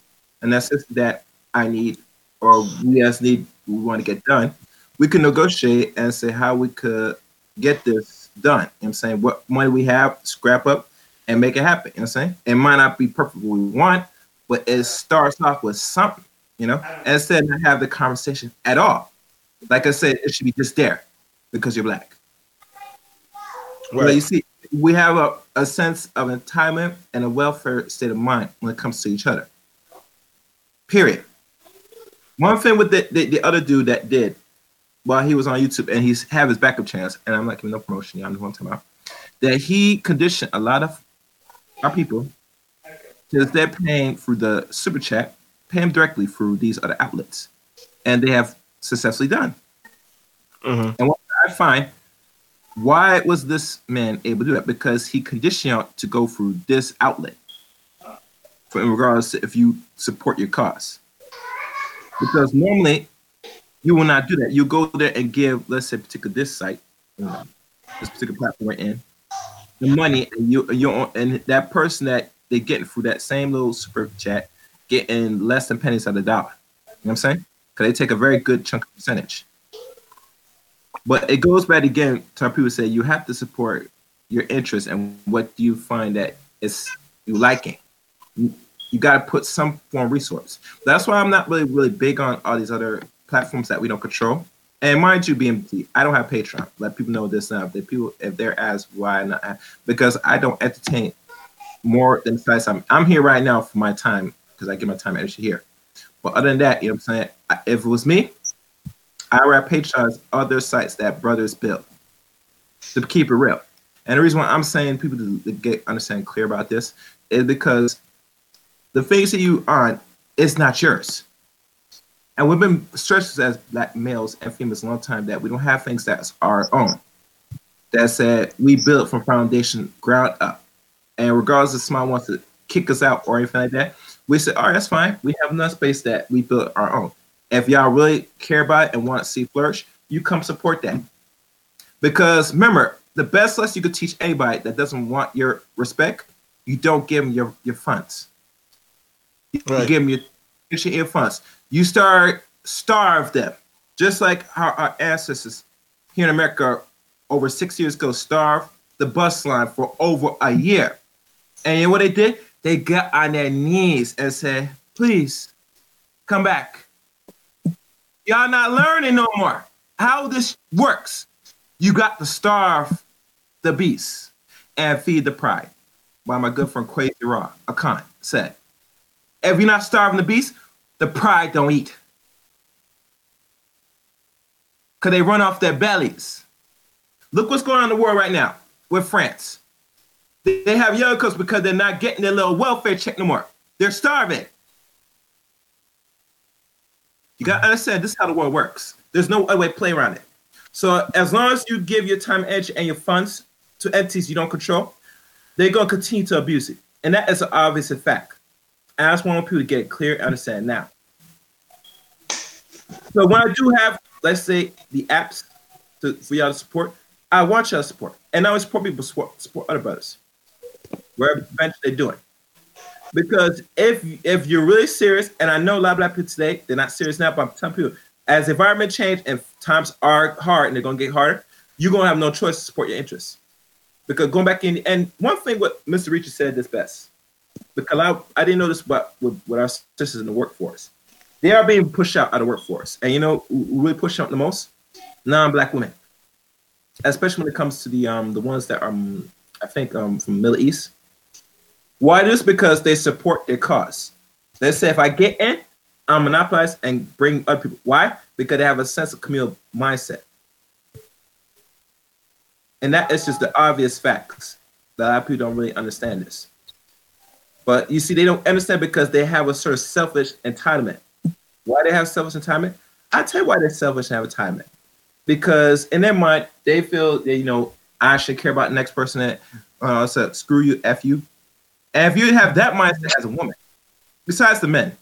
and that's that I need or we as need we want to get done, we can negotiate and say how we could get this done. You know what I'm saying? What money we have, scrap up and make it happen. You know what I'm saying? It might not be perfect what we want, but it starts off with something, you know, instead of not have the conversation at all. Like I said, it should be just there because you're black. Right. you see, we have a, a sense of entitlement and a welfare state of mind when it comes to each other. Period. One thing with the, the, the other dude that did while he was on YouTube and he's have his backup chance, and I'm not giving no promotion, y'all know what I'm talking about. That he conditioned a lot of our people because they're paying through the super chat, pay them directly through these other outlets, and they have successfully done. Mm-hmm. And what I find, why was this man able to do that? Because he conditioned to go through this outlet, for in regards to if you support your cause. Because normally you will not do that. You go there and give, let's say, particular this site, you this particular platform in, the money, and you you and that person that they're getting through that same little super chat, getting less than pennies out of the dollar. You know what I'm saying? Because they take a very good chunk of percentage. But it goes back again to how people say you have to support your interest and what do you find that is you liking you got to put some form of resource. That's why I'm not really really big on all these other platforms that we don't control. And mind you, BMT, I don't have Patreon. Let people know this now. If people, if they're asked why not, uh, because I don't entertain more than sites. I'm I'm here right now for my time because I give my time energy here. But other than that, you know what I'm saying. If it was me, I would have patronize other sites that brothers built to keep it real. And the reason why I'm saying people to get understand clear about this is because the things that you on is not yours. And we've been stressed as black males and females a long time that we don't have things that's our own. That said, we build from foundation ground up. And regardless if someone wants to kick us out or anything like that, we said, all right, that's fine. We have enough space that we built our own. If y'all really care about it and want to see flourish, you come support that. Because remember, the best lesson you could teach anybody that doesn't want your respect, you don't give them your, your funds. Right. You give them your, your funds. You start starve them, just like how our ancestors here in America over six years ago starved the bus line for over a year. And you know what they did? They got on their knees and said, please come back. Y'all not learning no more how this works. You got to starve the beast and feed the pride. By my good friend Quasi Raw, Akan said. If you're not starving the beast, the pride don't eat. Because they run off their bellies. Look what's going on in the world right now with France. They have yokos because they're not getting their little welfare check no more. They're starving. You got to understand this is how the world works. There's no other way to play around it. So as long as you give your time, edge, and your funds to entities you don't control, they're going to continue to abuse it. And that is an obvious fact. I just want people to get it clear and understand now. So when I do have, let's say, the apps to, for y'all to support, I want y'all to support. And I support people support, support other brothers. Wherever they're doing. Because if if you're really serious, and I know a lot of black people today, they're not serious now, but I'm telling people, as environment change and times are hard and they're gonna get harder, you're gonna have no choice to support your interests. Because going back in and one thing what Mr. Richard said is best because I, I didn't know this but with, with our sisters in the workforce. They are being pushed out of the workforce. And you know who really push out the most? Non-black women. Especially when it comes to the um the ones that are um, I think um from Middle East. Why this? Because they support their cause. They say if I get in, I'm and bring other people. Why? Because they have a sense of communal mindset. And that is just the obvious facts that a lot of people don't really understand this. But you see, they don't understand because they have a sort of selfish entitlement. Why they have selfish entitlement? I tell you why they're selfish and have entitlement. Because in their mind, they feel that, you know, I should care about the next person that uh so screw you, F you. And if you have that mindset as a woman, besides the men,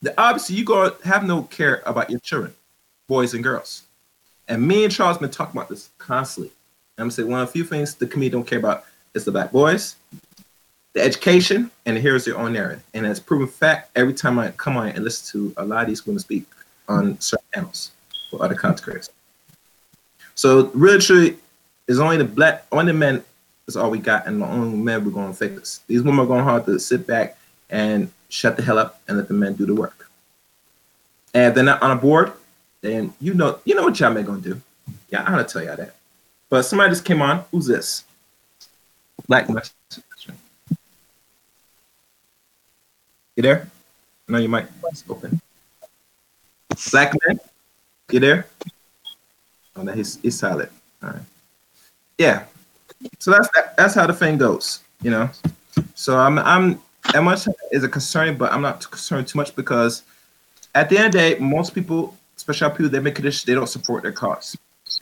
the obviously you go have no care about your children, boys and girls. And me and Charles been talking about this constantly. I'm gonna say one of the few things the community don't care about is the black boys the education and the heroes their own narrative. And it's proven fact every time I come on and listen to a lot of these women speak on certain panels for other content. So really is only the black only the men is all we got and the only men we're gonna fix this. These women are gonna have to sit back and shut the hell up and let the men do the work. And if they're not on a board, then you know you know what y'all men gonna do. Yeah, I'm gonna tell y'all that. But somebody just came on. Who's this? Black message. You there? No, you might open. Black man, you there? Oh, no, he's he's solid. All right. Yeah. So that's that, that's how the thing goes. You know. So I'm I'm that much is a concern, but I'm not concerned too much because at the end of the day, most people, especially people that make conditions, they don't support their cause.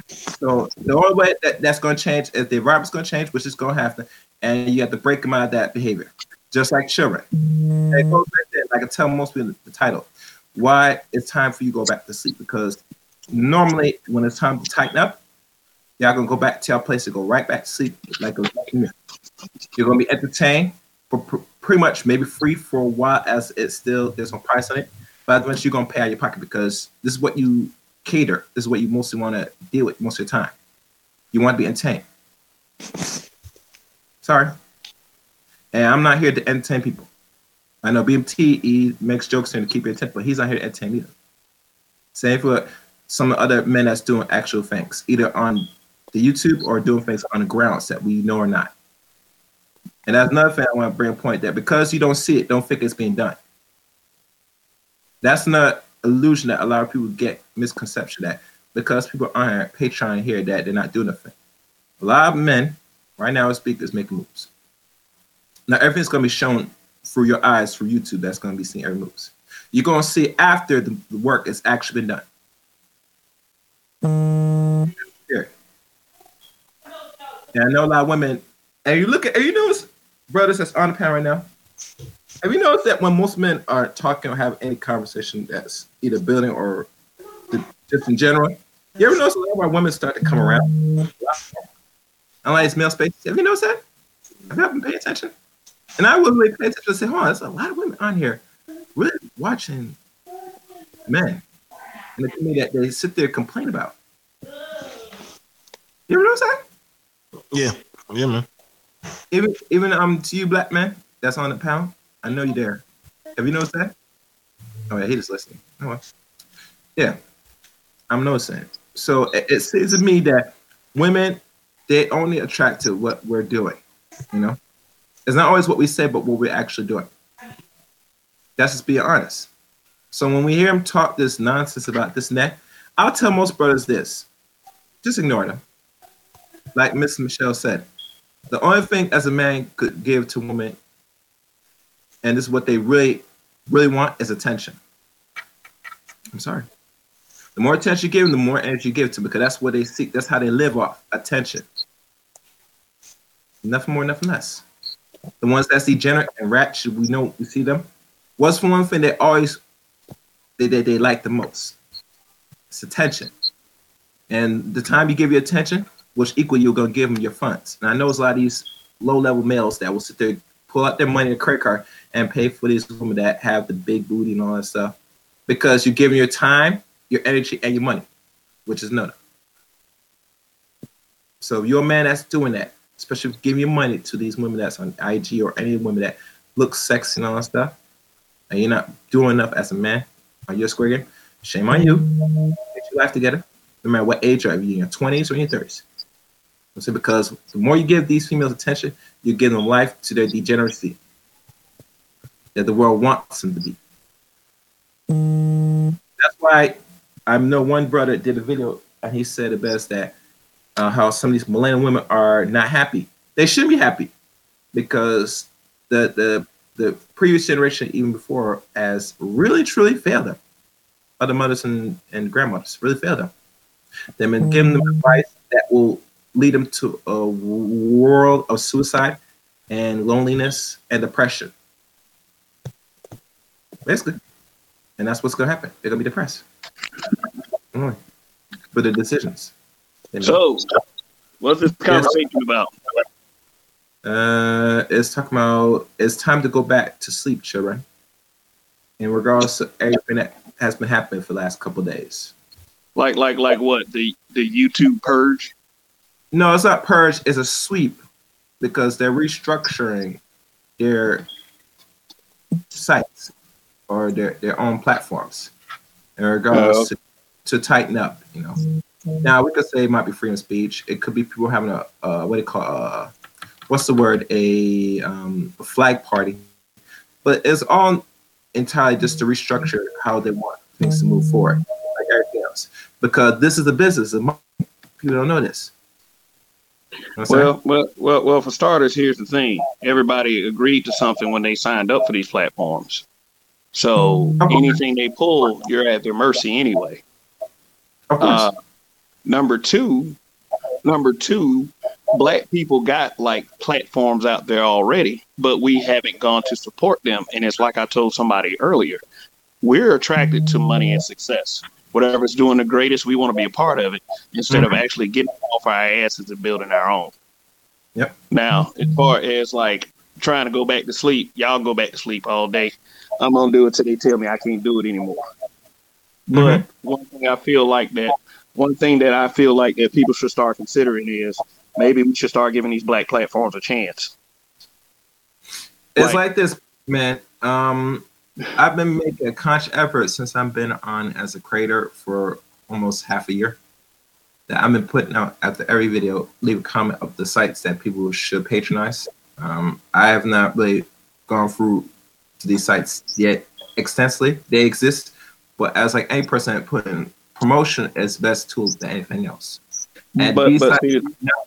So the only way that that's going to change is the environment's going to change, which is going to happen, and you have to break them out of that behavior, just like children. It goes mm. back there, like I tell most people the title, why it's time for you to go back to sleep because normally when it's time to tighten up, y'all gonna go back to your place to go right back to sleep like a you're gonna be entertained for pr- pretty much maybe free for a while as it still there's no price on it, but eventually you're gonna pay out your pocket because this is what you cater. This is what you mostly want to deal with most of the time. You want to be entertained. Sorry. And I'm not here to entertain people. I know BMT makes jokes here to keep your attention, but he's not here to entertain either. Same for some other men that's doing actual things, either on the YouTube or doing things on the grounds that we know or not. And that's another thing I want to bring a point that because you don't see it, don't think it's being done. That's not illusion that a lot of people get misconception that because people aren't Patreon here that they're not doing nothing. A lot of men right now speakers making moves. Now everything's gonna be shown through your eyes through YouTube. That's gonna be seeing every moves. You're gonna see after the, the work has actually been done. Here. And I know a lot of women, and you look at, and you notice brothers that's on the panel right now. Have you noticed that when most men are talking or have any conversation that's either building or just in general, you ever notice a lot of our women start to come around? Unlike it's male space. Have you noticed that? Have you been paying attention? And I would really pay attention and say, hold on, there's a lot of women on here really watching men. And the thing that they sit there and complain about. You ever notice that? Yeah. Yeah, man. Even even um to you black man that's on the pound, I know you're there. Have you noticed that? Oh yeah, he just listening. Oh well. Yeah. I'm noticing. So it, it seems to me that women they only attract to what we're doing. You know? It's not always what we say, but what we're actually doing. That's just being honest. So when we hear him talk this nonsense about this and that, I'll tell most brothers this. Just ignore them. Like Miss Michelle said, the only thing as a man could give to a woman, and this is what they really, really want, is attention. I'm sorry. The more attention you give them, the more energy you give to them because that's what they seek. That's how they live off attention. Nothing more, nothing less. The ones that's degenerate and ratchet, we know we see them. What's one thing they always they, they, they like the most? It's attention. And the time you give your attention, which equal you're gonna give them your funds. And I know there's a lot of these low level males that will sit there, pull out their money in credit card and pay for these women that have the big booty and all that stuff. Because you're giving your time, your energy, and your money, which is none. So if you're a man that's doing that, especially give your money to these women that's on IG or any women that look sexy and all that stuff, and you're not doing enough as a man on your square game, shame on you. Get your life together, no matter what age you are, you in your 20s or in your 30s. So because the more you give these females attention, you're giving them life to their degeneracy that the world wants them to be. Mm. That's why I know one brother did a video and he said the best that uh, how some of these millennial women are not happy. They shouldn't be happy because the the the previous generation, even before, has really truly failed them. Other mothers and, and grandmothers really failed them. They've been giving them advice that will lead them to a world of suicide and loneliness and depression. Basically. And that's what's going to happen. They're going to be depressed for the decisions. So, what's this conversation about? Uh, it's talking about it's time to go back to sleep, children. In regards to everything that has been happening for the last couple days. Like, like, like what? The the YouTube purge? No, it's not purge. It's a sweep because they're restructuring their sites or their, their own platforms in regards oh. to, to tighten up, you know. Now we could say it might be freedom of speech. It could be people having a uh, what do you call uh, what's the word a, um, a flag party, but it's all entirely just to restructure how they want things to move forward, like everything else. Because this is a business. People don't know this. well, well, well, well. For starters, here's the thing: everybody agreed to something when they signed up for these platforms. So anything they pull, you're at their mercy anyway. Uh, number two, number two, black people got like platforms out there already, but we haven't gone to support them. And it's like I told somebody earlier, we're attracted to money and success. Whatever's doing the greatest, we want to be a part of it instead mm-hmm. of actually getting off our asses and building our own. Yep. Now, as far as like trying to go back to sleep, y'all go back to sleep all day. I'm gonna do it till they tell me I can't do it anymore. Mm-hmm. But one thing I feel like that one thing that I feel like that people should start considering is maybe we should start giving these black platforms a chance. It's like, like this, man. Um, I've been making a conscious effort since I've been on as a creator for almost half a year. That I've been putting out after every video, leave a comment of the sites that people should patronize. Um, I have not really gone through these sites yet extensively. They exist, but as like any person putting promotion is best tool than anything else. And but, these but sites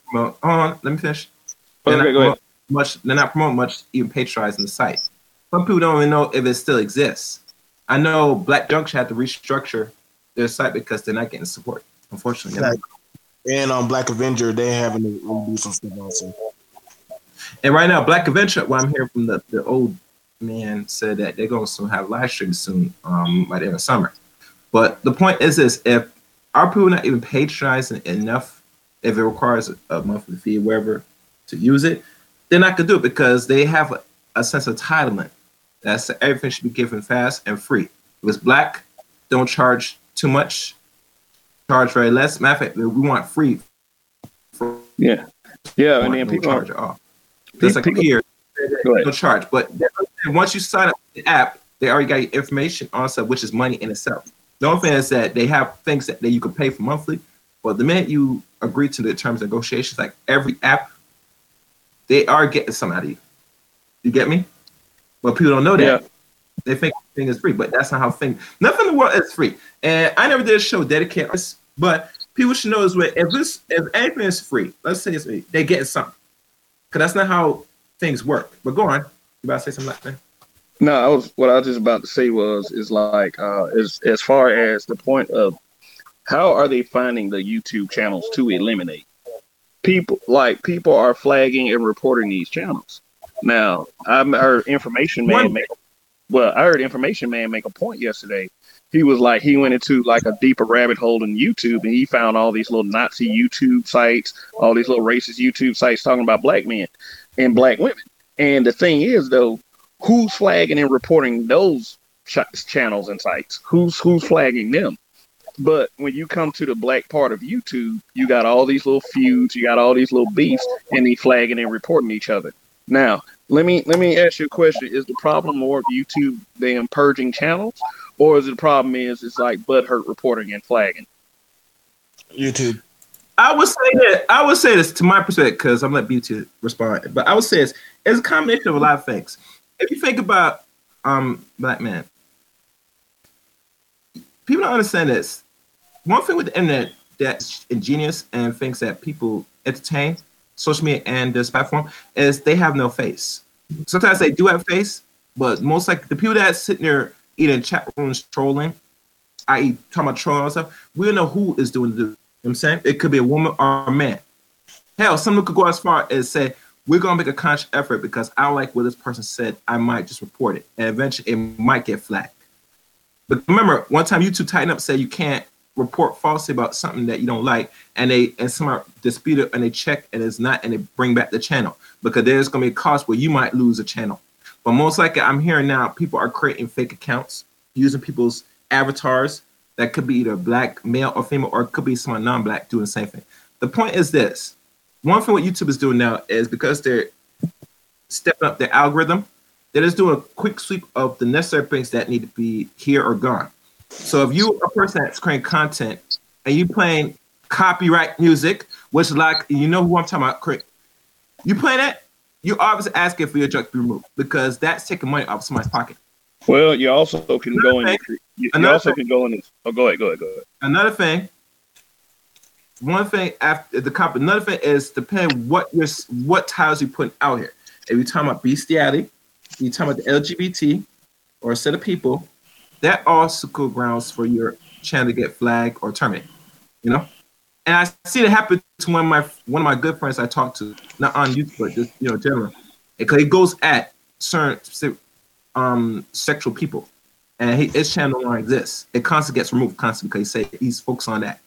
promote, hold on, let me finish. They're okay, not much. They're not promoting much, even patronizing the site. Some people don't even know if it still exists. I know Black Junction had to restructure their site because they're not getting support. Unfortunately, and on um, Black Avenger, they having to do some stuff also. And right now, Black Avenger, what I'm hearing from the, the old man said that they're going to have live streams soon, um, by the end of summer. But the point is this: if our people are not even patronizing enough, if it requires a monthly fee, wherever, to use it, they're not gonna do it because they have a, a sense of entitlement. That's everything should be given fast and free. If it's black, don't charge too much, charge very less. Matter of fact, we want free. For, yeah, yeah, and then people charge are, off. Just like here, no charge. But once you sign up the app, they already got your information on stuff, which is money in itself. The only thing is that they have things that, that you can pay for monthly, but the minute you agree to the terms and negotiations, like every app, they are getting some out of you. You get me? But people don't know that. Yeah. They think thing is free, but that's not how thing. Nothing in the world is free. And I never did a show dedicated this, but people should know is what if this if anything is free, let's say it's free, they get something. Cause that's not how things work. But go on. You about to say something like that? No, I was what I was just about to say was is like uh as as far as the point of how are they finding the YouTube channels to eliminate people like people are flagging and reporting these channels. Now I heard information man make well I heard information man make a point yesterday. He was like he went into like a deeper rabbit hole in YouTube and he found all these little Nazi YouTube sites, all these little racist YouTube sites talking about black men and black women. And the thing is though, who's flagging and reporting those ch- channels and sites? Who's who's flagging them? But when you come to the black part of YouTube, you got all these little feuds, you got all these little beefs, and they flagging and reporting each other. Now, let me let me ask you a question: Is the problem more of YouTube them purging channels, or is the problem is it's like butthurt reporting and flagging? YouTube. I would say that I would say this to my perspective because I'm let Beauty respond, but I would say it's, it's a combination of a lot of things if you think about um black men, people don't understand this. One thing with the internet that's ingenious and things that people entertain, social media and this platform, is they have no face. Sometimes they do have face, but most like the people that sitting there eating chat rooms trolling, i.e. talking about trolling and stuff, we don't know who is doing the you know I'm saying? It could be a woman or a man. Hell, someone could go as far as say, we're gonna make a conscious effort because I like what this person said. I might just report it, and eventually it might get flagged. But remember, one time YouTube Tighten up said you can't report falsely about something that you don't like, and they and somehow dispute it and they check and it's not, and they bring back the channel because there's gonna be a cost where you might lose a channel. But most likely, I'm hearing now people are creating fake accounts using people's avatars that could be either black, male, or female, or it could be someone non-black doing the same thing. The point is this: one thing what YouTube is doing now is because they're stepping up their algorithm, they're just doing a quick sweep of the necessary things that need to be here or gone. So if you are a person that's creating content and you playing copyright music, which like you know who I'm talking about, you playing that, you're obviously asking for your junk to be removed because that's taking money off somebody's pocket. Well, you also can another go in. Thing, you, you also thing, can go in. Oh, go ahead, go ahead, go ahead. Another thing. One thing after the cop. Another thing is depending what your what titles you put out here. If you're talking about bestiality, you're talking about the LGBT or a set of people, that also could grounds for your channel to get flagged or terminated. You know, and I see it happen to one of my one of my good friends I talked to, not on YouTube, but just you know, general. Because it goes at certain um sexual people, and he, his channel no longer exists. It constantly gets removed constantly because he say he's focused on that.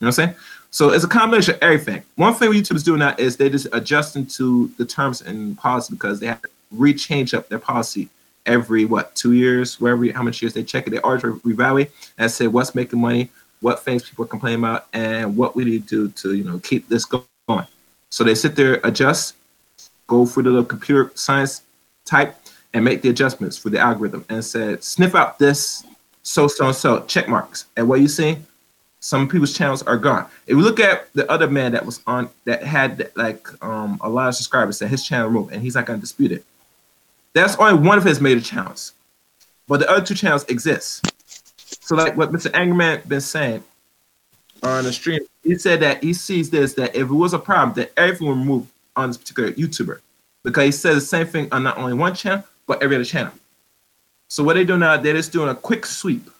You know what I'm saying? So it's a combination of everything. One thing YouTube is doing now is they just adjusting to the terms and policy because they have to rechange up their policy every what two years, wherever how much years they check it. They always reevaluate and say what's making money, what things people are complaining about, and what we need to do to you know keep this going. So they sit there, adjust, go through the little computer science type, and make the adjustments for the algorithm, and said sniff out this so so so check marks. And what you see, some people's channels are gone. If we look at the other man that was on that had like um, a lot of subscribers, that his channel removed, and he's not gonna dispute it. That's only one of his major channels, but the other two channels exist. So, like what Mr. Angerman been saying on the stream, he said that he sees this that if it was a problem, that everyone would move on this particular YouTuber because he says the same thing on not only one channel but every other channel. So what they do now, they're just doing a quick sweep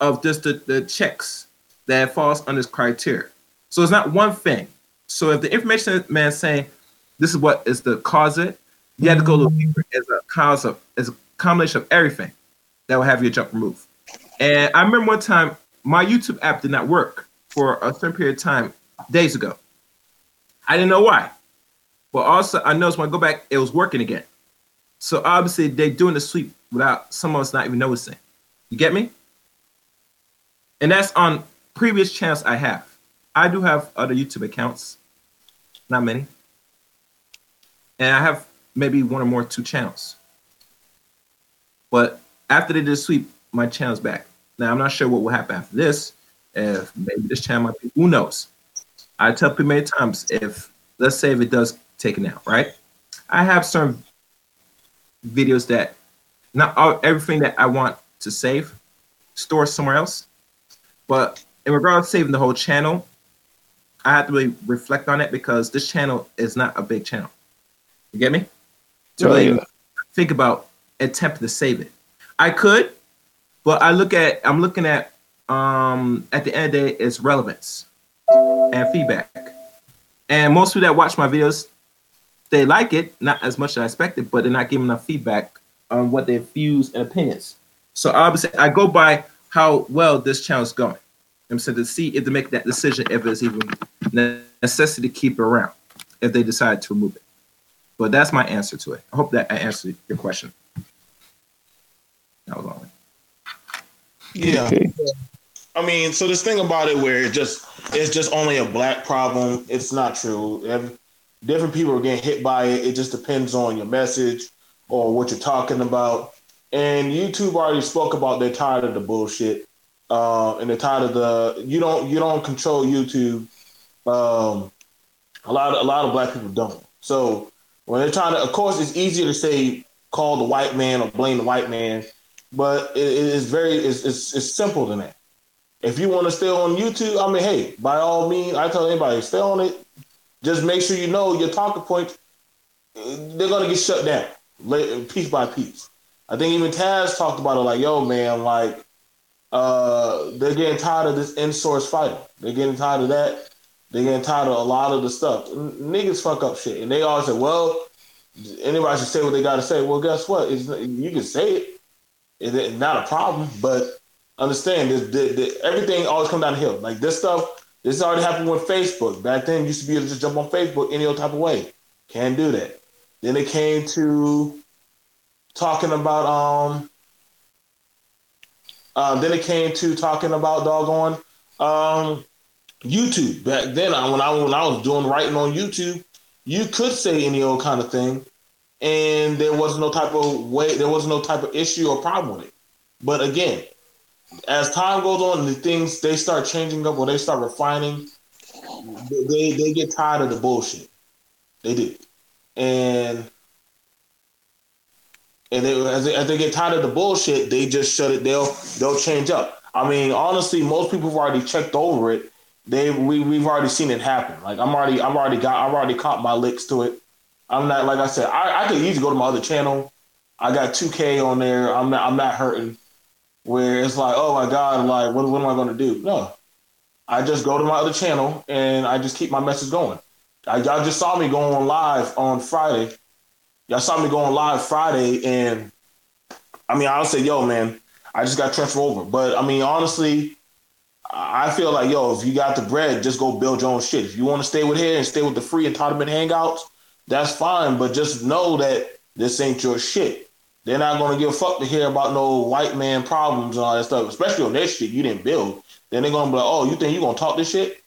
of just the, the checks that falls under this criteria. So it's not one thing. So if the information man saying this is what is the cause it, you had to go little deeper as a cause of as a combination of everything that will have your jump removed. And I remember one time my YouTube app did not work for a certain period of time days ago. I didn't know why. But also I noticed when I go back, it was working again. So obviously they're doing the sweep without some of us not even noticing. You get me? And that's on previous channels I have. I do have other YouTube accounts, not many. And I have maybe one or more two channels. But after they did sweep, my channel's back. Now I'm not sure what will happen after this. If maybe this channel might be, who knows? I tell people many times if let's say if it does take it out, right? I have some videos that not all, everything that I want to save, store somewhere else. But in regards to saving the whole channel, I have to really reflect on it because this channel is not a big channel. You get me? to really think about attempting to save it. I could, but I look at I'm looking at um at the end of the day it's relevance and feedback. And most people that watch my videos, they like it, not as much as I expected, but they're not giving enough feedback on what their views and opinions. So obviously I go by how well this channel is going. I'm saying to see if they make that decision if it's even necessity to keep it around if they decide to remove it. But that's my answer to it. I hope that I answered your question. That was all. Yeah. Okay. I mean, so this thing about it where it just it's just only a black problem. It's not true. Every, different people are getting hit by it. It just depends on your message or what you're talking about. And YouTube already spoke about they're tired of the bullshit. Uh, and they're tired of the you don't you don't control YouTube. Um, a lot of, a lot of black people don't. So when they're trying to, of course, it's easier to say call the white man or blame the white man, but it, it is very it's, it's, it's simple than that. If you want to stay on YouTube, I mean, hey, by all means, I tell anybody stay on it. Just make sure you know your talking points. They're gonna get shut down piece by piece. I think even Taz talked about it like, yo, man, like uh, they're getting tired of this in-source fighting. They're getting tired of that. They're getting tired of a lot of the stuff. Niggas fuck up shit, and they always say, "Well, anybody should say what they got to say." Well, guess what? It's, you can say it. It's not a problem, but understand this, this, this everything always come down the hill. Like this stuff, this already happened with Facebook. Back then, used to be able to just jump on Facebook any old type of way. Can't do that. Then it came to talking about um. Uh, then it came to talking about doggone um YouTube. Back then, when I when I was doing writing on YouTube, you could say any old kind of thing, and there was no type of way, there was no type of issue or problem with it. But again, as time goes on, the things they start changing up or they start refining, they they get tired of the bullshit. They do, and and they, as, they, as they get tired of the bullshit, they just shut it. They'll they'll change up. I mean, honestly, most people have already checked over it. They we we've already seen it happen. Like I'm already I'm already got I've already caught my licks to it. I'm not like I said. I, I could easily go to my other channel. I got 2K on there. I'm not I'm not hurting. Where it's like, oh my god, like what what am I going to do? No, I just go to my other channel and I just keep my message going. I, y'all just saw me going live on Friday. Y'all saw me going live Friday, and I mean, I'll say, yo, man, I just got transferred over. But I mean, honestly, I feel like, yo, if you got the bread, just go build your own shit. If you want to stay with here and stay with the free entitlement hangouts, that's fine. But just know that this ain't your shit. They're not gonna give a fuck to hear about no white man problems and all that stuff, especially on their shit you didn't build. Then they're gonna be like, oh, you think you gonna talk this shit?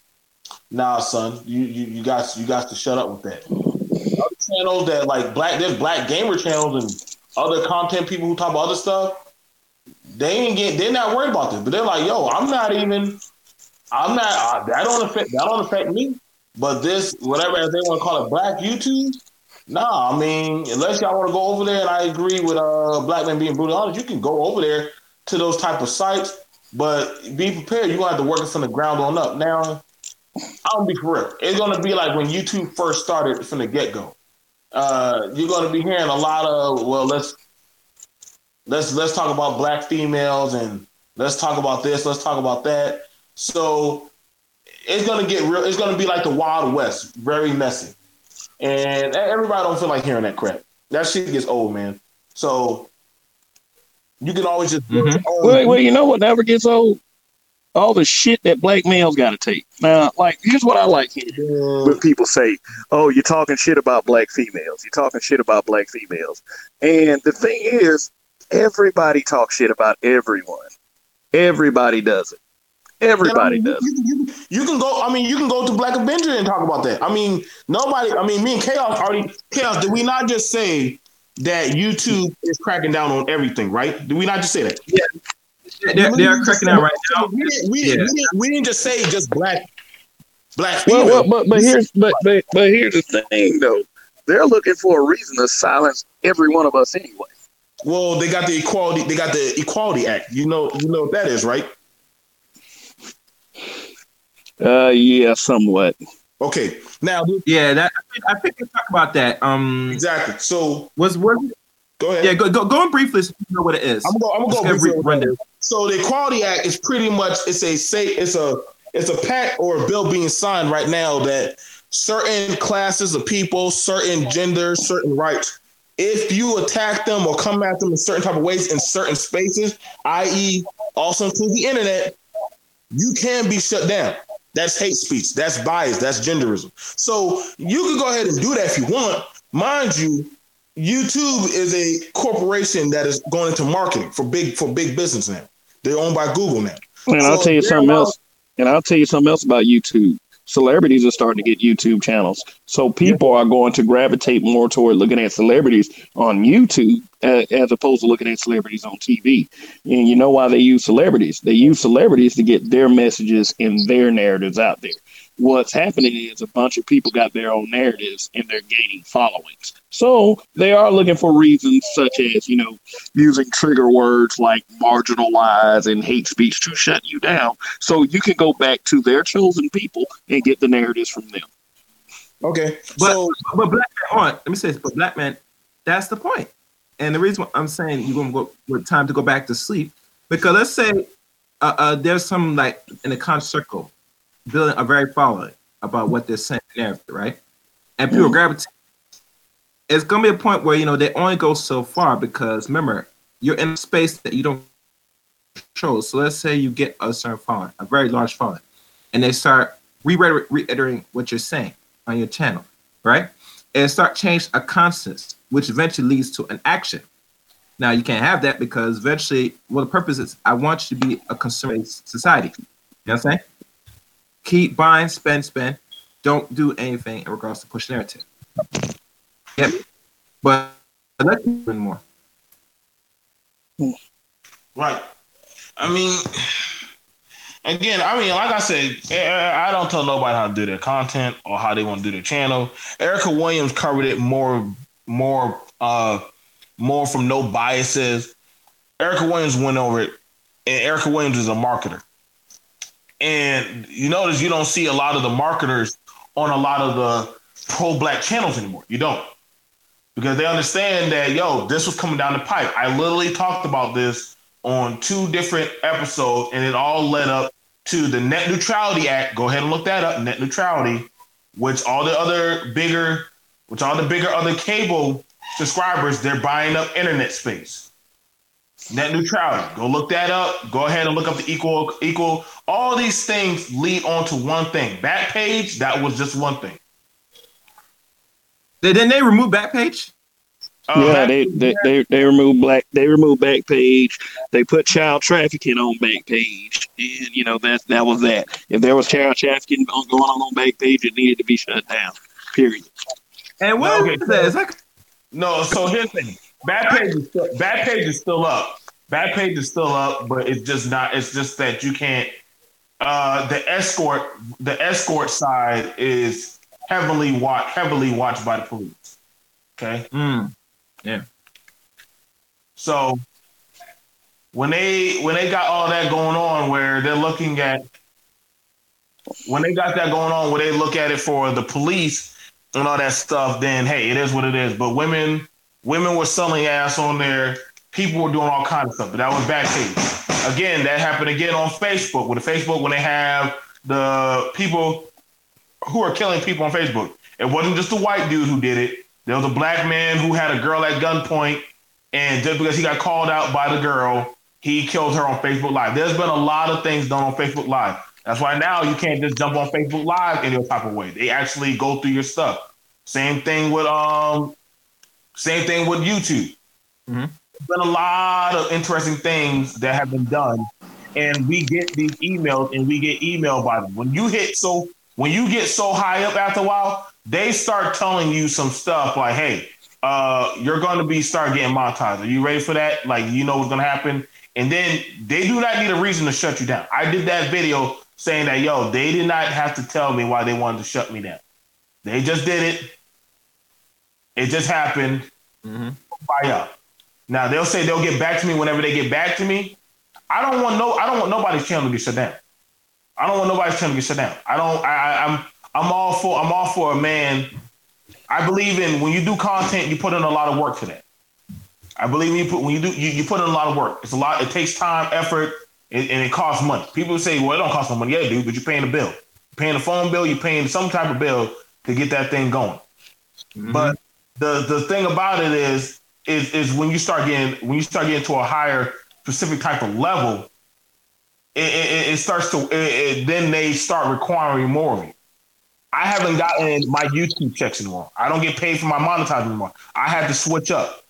Nah, son, you you you got you got to shut up with that. Channels that like black, there's black gamer channels and other content people who talk about other stuff. They ain't get, they're not worried about this, but they're like, yo, I'm not even, I'm not. Uh, that don't affect that don't affect me. But this, whatever as they want to call it, black YouTube. Nah, I mean, unless y'all want to go over there, and I agree with uh black men being brutally honest, you can go over there to those type of sites, but be prepared. You're gonna have to work it from the ground on up. Now, I'm gonna be for real. It's gonna be like when YouTube first started from the get go. Uh, you're gonna be hearing a lot of well, let's let's let's talk about black females and let's talk about this, let's talk about that. So it's gonna get real. It's gonna be like the Wild West, very messy, and everybody don't feel like hearing that crap. That shit gets old, man. So you can always just mm-hmm. well, well, you know what never gets old? All the shit that black males got to take. Now, like, here's what I like here. When people say, "Oh, you're talking shit about black females. You're talking shit about black females," and the thing is, everybody talks shit about everyone. Everybody does it. Everybody I mean, does. You, you, you, can go. I mean, you can go to Black Avenger and talk about that. I mean, nobody. I mean, me and Chaos already. Chaos. Did we not just say that YouTube is cracking down on everything? Right? Did we not just say that? Yeah. They're, they're cracking down right now. We didn't, we, yeah. we, didn't, we didn't just say just black, black. Well, well, but but here's but, but but here's the thing though. They're looking for a reason to silence every one of us anyway. Well, they got the equality. They got the Equality Act. You know, you know what that is, right? Uh, yeah, somewhat. Okay, now yeah, that I think we talk about that. Um, exactly. So was was go ahead. Yeah, go go, go and briefly so you know what it is. I'm gonna go. I'm gonna go briefly. So the Equality Act is pretty much it's a say it's a it's a pact or a bill being signed right now that certain classes of people, certain genders, certain rights if you attack them or come at them in certain type of ways in certain spaces, i.e., also include the internet, you can be shut down. That's hate speech. That's bias. That's genderism. So you can go ahead and do that if you want. Mind you, YouTube is a corporation that is going into marketing for big for big business now. They're owned by Google now. And so I'll tell you something else. And I'll tell you something else about YouTube celebrities are starting to get YouTube channels. So people yeah. are going to gravitate more toward looking at celebrities on YouTube uh, as opposed to looking at celebrities on TV. And you know why they use celebrities? They use celebrities to get their messages and their narratives out there what's happening is a bunch of people got their own narratives and they're gaining followings. So they are looking for reasons such as, you know, using trigger words like marginalize and hate speech to shut you down. So you can go back to their chosen people and get the narratives from them. Okay. But, so, but black man, on, let me say this, but black man, that's the point. And the reason I'm saying you're gonna go with time to go back to sleep, because let's say uh, uh, there's some like in a con circle building a very following about what they're saying after, right? And people mm. gravitate. It's gonna be a point where you know they only go so far because remember you're in a space that you don't control. So let's say you get a certain following, a very large following, and they start reiterating what you're saying on your channel, right? And start change a constant, which eventually leads to an action. Now you can't have that because eventually, well, the purpose is I want you to be a consumer society. You know what I'm saying? Keep buying, spend, spend. Don't do anything in regards to push narrative. Yep. But let's learn more. Right. I mean, again, I mean, like I said, eh, eh, I don't tell nobody how to do their content or how they want to do their channel. Erica Williams covered it more, more, uh, more from no biases. Erica Williams went over it, and Erica Williams is a marketer. And you notice you don't see a lot of the marketers on a lot of the pro black channels anymore. You don't. Because they understand that, yo, this was coming down the pipe. I literally talked about this on two different episodes, and it all led up to the Net Neutrality Act. Go ahead and look that up, net neutrality, which all the other bigger, which all the bigger other cable subscribers, they're buying up internet space. Net neutrality. Go look that up. Go ahead and look up the equal equal. All these things lead on to one thing. Backpage, that was just one thing. Didn't they remove Backpage? Uh, yeah, they, they, they they removed black they removed Backpage. They put child trafficking on Backpage, and you know that that was that. If there was child trafficking going on on Backpage, it needed to be shut down. Period. And what okay, is that? Is that? No, so here's the thing. Backpage is still, Backpage is still up. Backpage is still up, but it's just not. It's just that you can't. Uh, the escort, the escort side is heavily watched, heavily watched by the police. Okay. Mm. Yeah. So when they when they got all that going on, where they're looking at when they got that going on, where they look at it for the police and all that stuff, then hey, it is what it is. But women women were selling ass on there. People were doing all kinds of stuff, but that was Backpage. Again, that happened again on Facebook. With the Facebook, when they have the people who are killing people on Facebook, it wasn't just the white dude who did it. There was a black man who had a girl at gunpoint, and just because he got called out by the girl, he killed her on Facebook Live. There's been a lot of things done on Facebook Live. That's why now you can't just jump on Facebook Live any type of way. They actually go through your stuff. Same thing with um, same thing with YouTube. Mm-hmm. There's been a lot of interesting things that have been done, and we get these emails, and we get emailed by them. When you hit so when you get so high up after a while, they start telling you some stuff like, hey, uh, you're going to be start getting monetized. Are you ready for that? Like, you know what's going to happen. And then they do not need a reason to shut you down. I did that video saying that, yo, they did not have to tell me why they wanted to shut me down. They just did it. It just happened. Mm-hmm. Now they'll say they'll get back to me whenever they get back to me. I don't want no. I don't want nobody's channel to get shut down. I don't want nobody's channel to get shut down. I don't. I, I'm. I'm all for I'm all for a man. I believe in when you do content, you put in a lot of work for that. I believe when you put when you do you, you put in a lot of work. It's a lot. It takes time, effort, and, and it costs money. People say, "Well, it don't cost no money." Yeah, dude, but you're paying a bill. You're paying a phone bill. You're paying some type of bill to get that thing going. Mm-hmm. But the the thing about it is is is when you start getting when you start getting to a higher specific type of level, it, it, it starts to it, then they start requiring more of you. I haven't gotten my YouTube checks anymore. I don't get paid for my monetizing anymore. I had to switch up.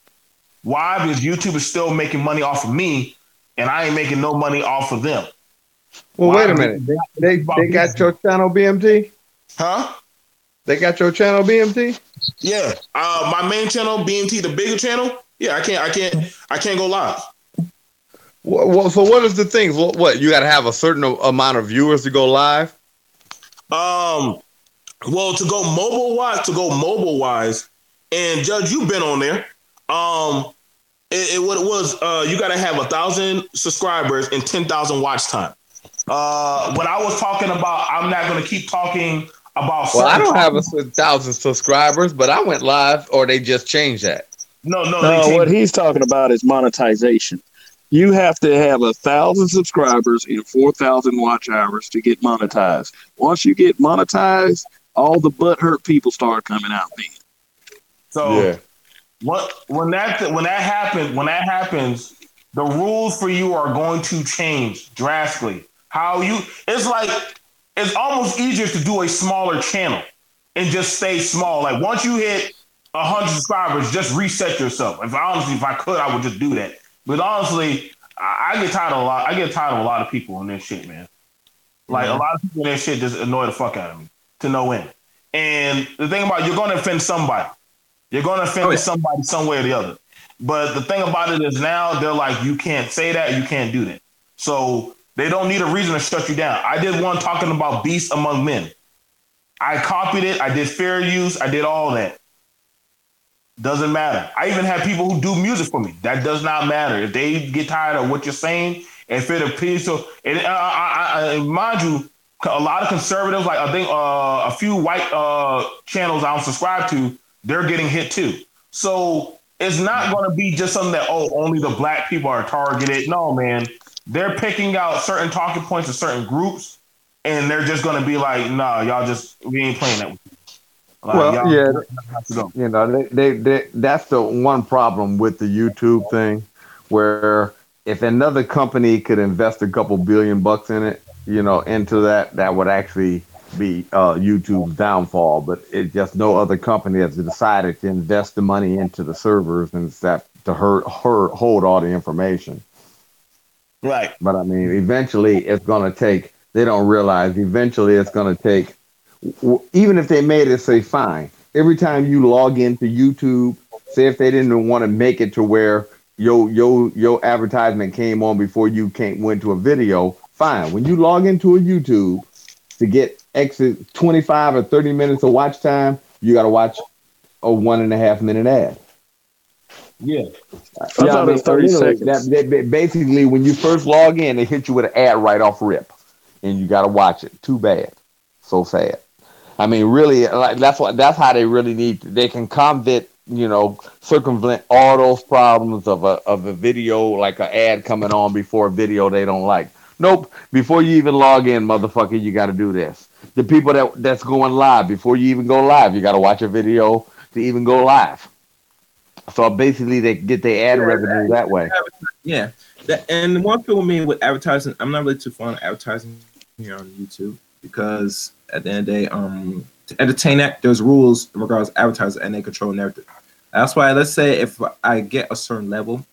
Why? Because YouTube is still making money off of me, and I ain't making no money off of them. Well, Why? wait a minute. They they, they got your channel BMT? Huh? They got your channel BMT? Yeah. Uh, my main channel BMT, the bigger channel. Yeah, I can't. I can't. I can't go live. Well, so what is the thing? What, what you got to have a certain amount of viewers to go live? Um, well, to go mobile wise, to go mobile wise, and Judge, you've been on there. Um, it, it what it was. Uh, you got to have a thousand subscribers and ten thousand watch time. Uh, what I was talking about, I'm not going to keep talking about. Well, I don't have a thousand subscribers, but I went live, or they just changed that. No, no, no. What he's talking about is monetization. You have to have a thousand subscribers and four thousand watch hours to get monetized. Once you get monetized, all the butt hurt people start coming out then. So yeah. what when that when that happens when that happens, the rules for you are going to change drastically. How you it's like it's almost easier to do a smaller channel and just stay small. Like once you hit hundred subscribers, just reset yourself. If honestly, if I could, I would just do that. But honestly, I, I get tired of a lot. I get tired of a lot of people in this shit, man. Like a lot of people in this shit just annoy the fuck out of me to no end. And the thing about it, you're going to offend somebody. You're going to offend oh, yeah. somebody some way or the other. But the thing about it is now they're like, you can't say that, you can't do that. So they don't need a reason to shut you down. I did one talking about beasts among men. I copied it. I did fair use. I did all that. Doesn't matter. I even have people who do music for me. That does not matter. If they get tired of what you're saying, if it appears to, and uh, I, I, I, mind you, a lot of conservatives, like I think uh, a few white uh, channels I don't subscribe to, they're getting hit too. So it's not going to be just something that oh only the black people are targeted. No, man, they're picking out certain talking points of certain groups, and they're just going to be like, nah, y'all just we ain't playing that. Like, well, yeah, you know, they, they, they, that's the one problem with the YouTube thing, where if another company could invest a couple billion bucks in it, you know, into that, that would actually be uh, YouTube's downfall. But it just no other company has decided to invest the money into the servers and stuff to hurt, hurt, hold all the information. Right. But I mean, eventually it's going to take. They don't realize eventually it's going to take. Even if they made it say fine, every time you log into YouTube, say if they didn't want to make it to where your your your advertisement came on before you came went to a video, fine. When you log into a YouTube to get exit 25 or 30 minutes of watch time, you got to watch a one and a half minute ad. Yeah. I yeah, I mean, 30 seconds. That, that, basically, when you first log in, they hit you with an ad right off rip, and you got to watch it. Too bad. So sad. I mean, really, like that's what that's how they really need. To, they can combat, you know, circumvent all those problems of a of a video like an ad coming on before a video they don't like. Nope. Before you even log in, motherfucker, you got to do this. The people that that's going live before you even go live, you got to watch a video to even go live. So basically, they get their ad yeah, revenue that way. Yeah, that, and one thing with me with advertising, I'm not really too fond of advertising here on YouTube because at the end of the day, um, to entertain that, there's rules in regards to advertising and they control narrative. That's why, let's say if I get a certain level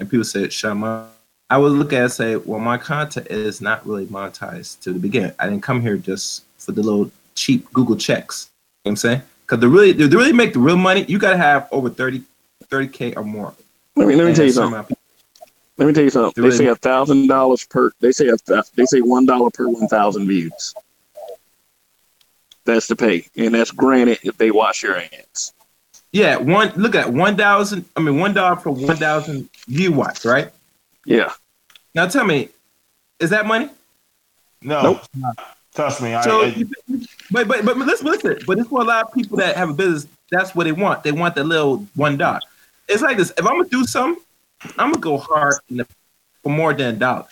and people say, shut up, I would look at it and say, well, my content is not really monetized to the beginning. I didn't come here just for the little cheap Google checks. You know what I'm saying? Because to really, to really make the real money, you got to have over 30, 30K or more. Let me, let me tell you something. Let me tell you something. They say a thousand dollars per. They say a, they say one dollar per one thousand views. That's the pay, and that's granted if they watch your ads. Yeah, one. Look at one thousand. I mean, one dollar for one thousand view watch, right? Yeah. Now tell me, is that money? No. Nope. Trust me. So, I, I, but but but listen, listen. But it's for a lot of people that have a business. That's what they want. They want the little one dot. It's like this. If I'm gonna do something, I'm gonna go hard for more than a dollar.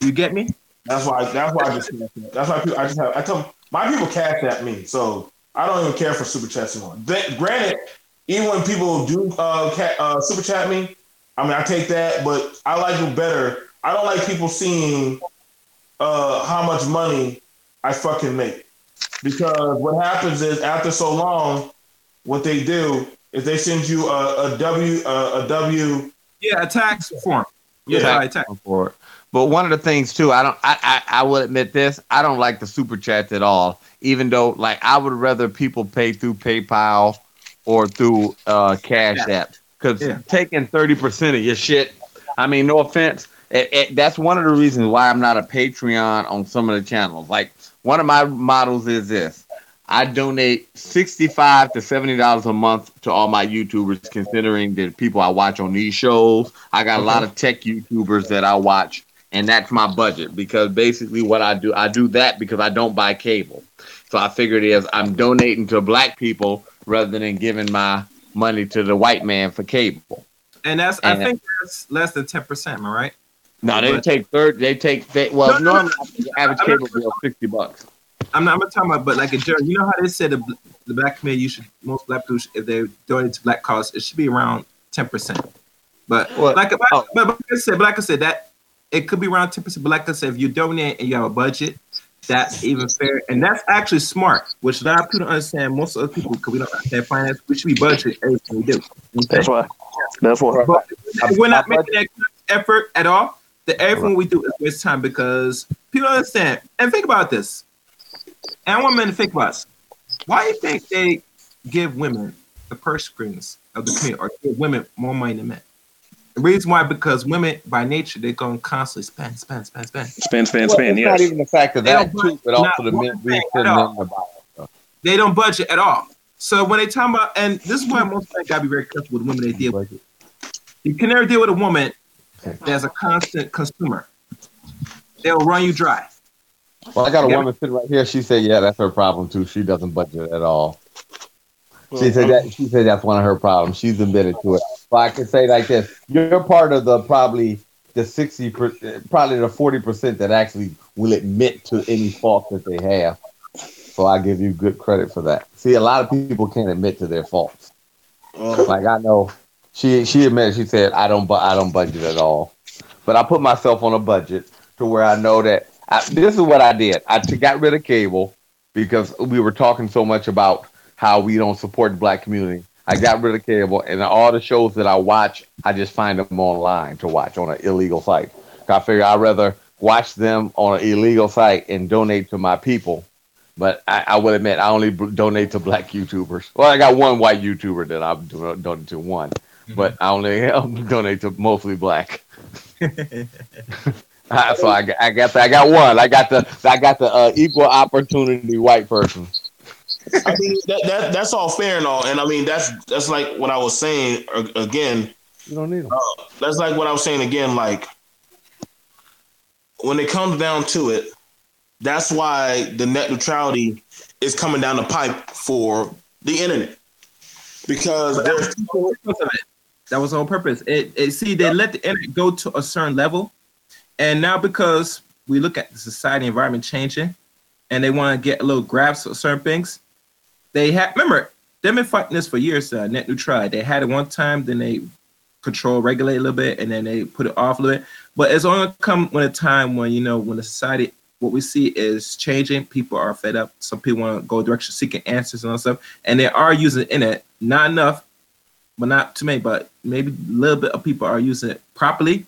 You get me? That's why. That's why I just. That's why people, I just have. I tell my people cash at me, so I don't even care for super chats anymore. granted, even when people do uh, uh, super chat me, I mean, I take that, but I like it better. I don't like people seeing uh, how much money I fucking make. Because what happens is after so long, what they do is they send you a, a W a, a W yeah a tax form yeah, yeah tax for it. But one of the things too, I don't I, I I will admit this, I don't like the super chats at all. Even though like I would rather people pay through PayPal or through uh Cash yeah. App because yeah. taking 30% of your shit, I mean, no offense, it, it, that's one of the reasons why I'm not a Patreon on some of the channels. Like, one of my models is this I donate 65 to $70 a month to all my YouTubers, considering the people I watch on these shows. I got a lot of tech YouTubers that I watch, and that's my budget because basically what I do, I do that because I don't buy cable. So I figured is I'm donating to black people rather than giving my money to the white man for cable. And that's and I think that's less than ten percent. Am I right? No, they but, take third. They take they, well no, normally no, the average cable bill sixty bucks. I'm not, I'm not talking about, but like a general, you know how they said the, the black community, you should most black people, if they donate to black cause, it should be around ten percent. But what? like, oh. but, like I said, but like I said, that it could be around ten percent. But like I said, if you donate and you have a budget, that's even fair, and that's actually smart. Which a lot of people don't understand. Most of the people, because we don't understand finance, we should be budgeting everything we do. Okay? That's why. That's why. But we're not making that effort at all. The everything we do is waste time because people understand. And think about this. And I want men to think about this. Why do you think they give women the purse strings of the community or give women more money than men? The reason why, because women by nature they're going to constantly spend, spend, spend, spend, spend, spend, well, spend. Yes. Not even the fact of that too, but also the men reason them about. They don't budget at all. So when they talk about, and this is why most men gotta be very careful with women they deal with. You can never deal with a woman that's a constant consumer. They'll run you dry. Well, I got a woman sitting right here. She said, "Yeah, that's her problem too. She doesn't budget at all." She said that. She said that's one of her problems. She's admitted to it. But I can say like this: you're part of the probably the sixty, probably the forty percent that actually will admit to any fault that they have. So I give you good credit for that. See, a lot of people can't admit to their faults. Like I know, she she admitted. She said, "I don't, I don't budget at all." But I put myself on a budget to where I know that I, this is what I did. I got rid of cable because we were talking so much about how we don't support the black community. I got rid of cable, and all the shows that I watch, I just find them online to watch on an illegal site. I figure I'd rather watch them on an illegal site and donate to my people. But I, I would admit, I only donate to black YouTubers. Well, I got one white YouTuber that I'm donating to one, mm-hmm. but I only donate to mostly black. Uh, so I, I got I got one. I got the I got the uh, equal opportunity white person. I mean that, that that's all fair and all, and I mean that's that's like what I was saying again. You don't need them. Uh, that's like what I was saying again. Like when it comes down to it, that's why the net neutrality is coming down the pipe for the internet because that was, that was on purpose. It, it see they let the internet go to a certain level, and now because we look at the society environment changing, and they want to get a little grasp of certain things, they had remember they've been fighting this for years. Uh, net neutrality. They had it one time, then they control, regulate a little bit, and then they put it off a little bit. But it's only come when a time when you know when the society what we see is changing. People are fed up. Some people want to go direction seeking answers and all stuff, and they are using in it. Not enough, but not too many. But maybe a little bit of people are using it properly.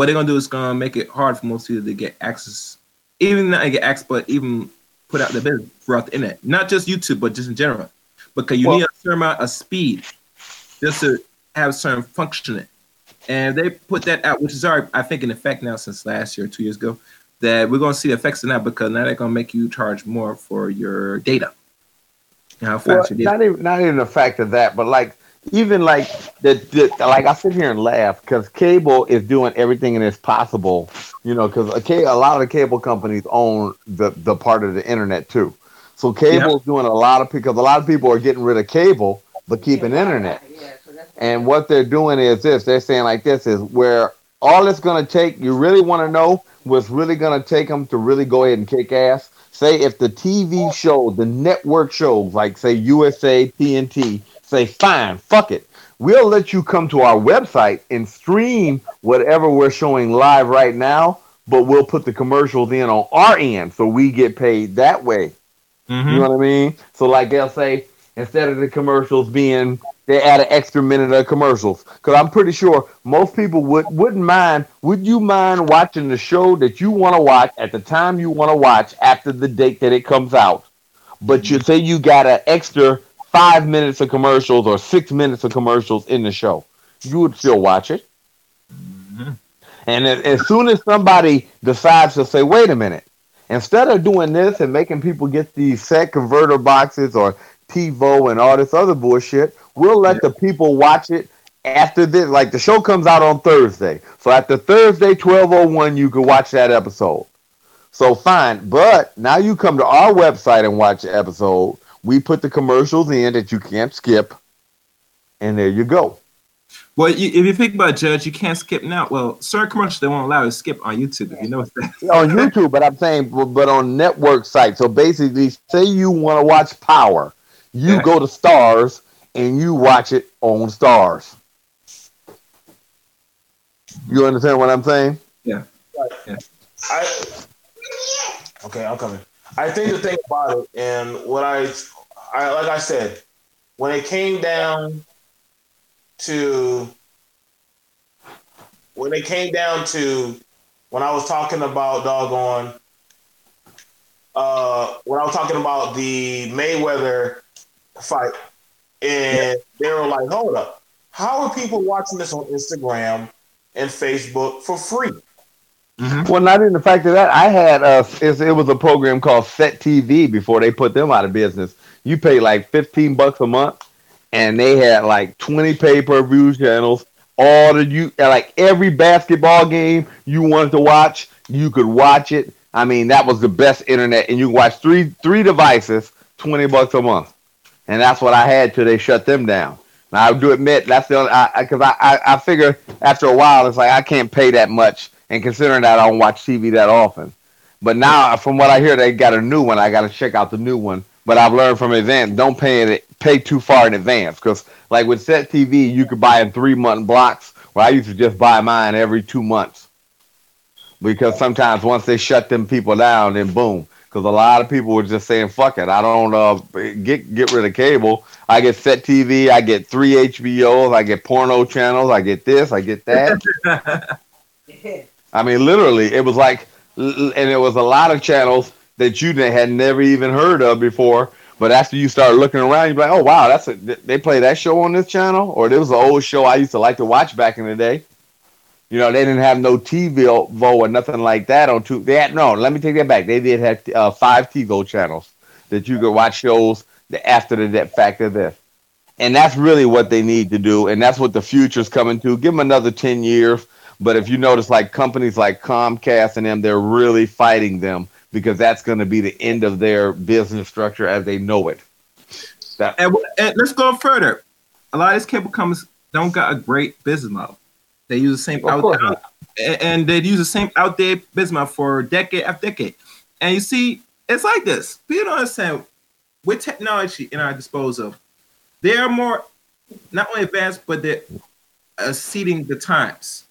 What they're gonna do is gonna make it hard for most people to get access, even not get access, but even put out the business throughout the internet, not just YouTube, but just in general, because you well, need a certain amount of speed just to have certain functioning. And they put that out, which is already, I think, in effect now since last year, two years ago, that we're going to see effects of that because now they're going to make you charge more for your data. How fast well, not even not even the fact of that, but like even like the, the like I sit here and laugh because cable is doing everything in its possible, you know, because a, a lot of the cable companies own the the part of the internet too. So cable is doing a lot of because a lot of people are getting rid of cable but keeping internet. Yeah. And what they're doing is this: they're saying like this is where all it's going to take. You really want to know what's really going to take them to really go ahead and kick ass. Say if the TV show, the network shows like say USA, TNT say, fine, fuck it. We'll let you come to our website and stream whatever we're showing live right now, but we'll put the commercials in on our end so we get paid that way. Mm-hmm. You know what I mean? So, like they'll say, instead of the commercials being, they add an extra minute of commercials. Because I'm pretty sure most people would, wouldn't mind. Would you mind watching the show that you want to watch at the time you want to watch after the date that it comes out? But you say you got an extra five minutes of commercials or six minutes of commercials in the show, you would still watch it. Mm-hmm. And as, as soon as somebody decides to say, wait a minute, instead of doing this and making people get these set converter boxes or TiVo and all this other bullshit, we'll let yeah. the people watch it after this. Like the show comes out on Thursday. So after Thursday, 1201, you can watch that episode. So fine. But now you come to our website and watch the episode we put the commercials in that you can't skip, and there you go. Well, you, if you think about Judge, you can't skip now. Well, certain commercials they won't allow you to skip on YouTube. If you know that on YouTube, but I'm saying, but on network sites. So basically, say you want to watch Power, you yeah. go to Starz and you watch it on Starz. You understand what I'm saying? Yeah. yeah. I, okay, I'm coming. I think the thing about it, and what I, I like I said, when it came down to when it came down to when I was talking about doggone uh when I was talking about the Mayweather fight and they were like, hold up, how are people watching this on Instagram and Facebook for free? Mm-hmm. Well, not in the fact of that, I had a, it was a program called Set TV before they put them out of business. You pay like 15 bucks a month and they had like 20 pay per view channels. All the you like every basketball game you wanted to watch, you could watch it. I mean, that was the best internet, and you watch three three devices, 20 bucks a month, and that's what I had till they shut them down. Now I do admit that's the only because I, I I figure after a while it's like I can't pay that much, and considering that I don't watch TV that often. But now, from what I hear, they got a new one. I got to check out the new one. But I've learned from advance, don't pay it pay too far in advance because like with set TV, you could buy in three month blocks. Where I used to just buy mine every two months because sometimes once they shut them people down, then boom. Because a lot of people were just saying, "Fuck it, I don't uh, get get rid of cable. I get set TV, I get three HBOs, I get porno channels, I get this, I get that." I mean, literally, it was like, and it was a lot of channels that you had never even heard of before. But after you start looking around, you're like, oh wow, that's a they play that show on this channel, or there was an old show I used to like to watch back in the day. You know, they didn't have no TiVo or nothing like that on two. They had no. Let me take that back. They did have uh, five TiVo channels that you could watch shows the after the fact of this, and that's really what they need to do, and that's what the future's coming to. Give them another ten years. But if you notice, like companies like Comcast and them, they're really fighting them because that's going to be the end of their business structure as they know it. That- and, and let's go further. A lot of these cable companies don't got a great business model. They use the same out, out, and they use the same outdated business model for decade after decade. And you see, it's like this. People don't understand with technology in our disposal, they are more not only advanced, but they're exceeding the times.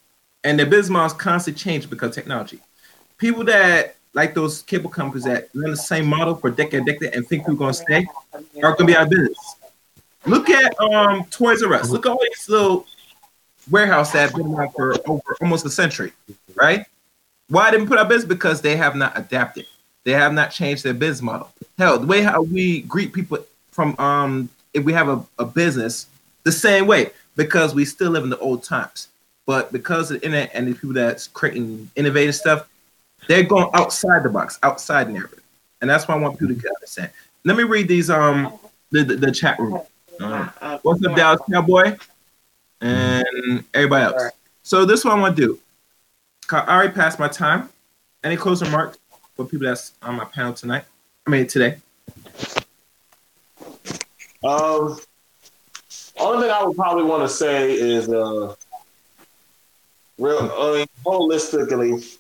And their business models constantly change because technology. People that like those cable companies that run the same model for decade, decade, and think we're gonna stay are gonna be out of business. Look at um Toys R Us. Look at all these little warehouse that have been around for over almost a century, right? Why didn't put out business? Because they have not adapted. They have not changed their business model. Hell, the way how we greet people from um if we have a, a business the same way because we still live in the old times. But because of the internet and the people that's creating innovative stuff, they're going outside the box, outside narrative, and that's why I want people to get understand. Let me read these um the the, the chat room. Uh, what's up, Dallas Cowboy, and everybody else. So this one I want to do. I already passed my time. Any closing remarks for people that's on my panel tonight? I mean today. Um, only thing I would probably want to say is, uh, real, I mean, holistically,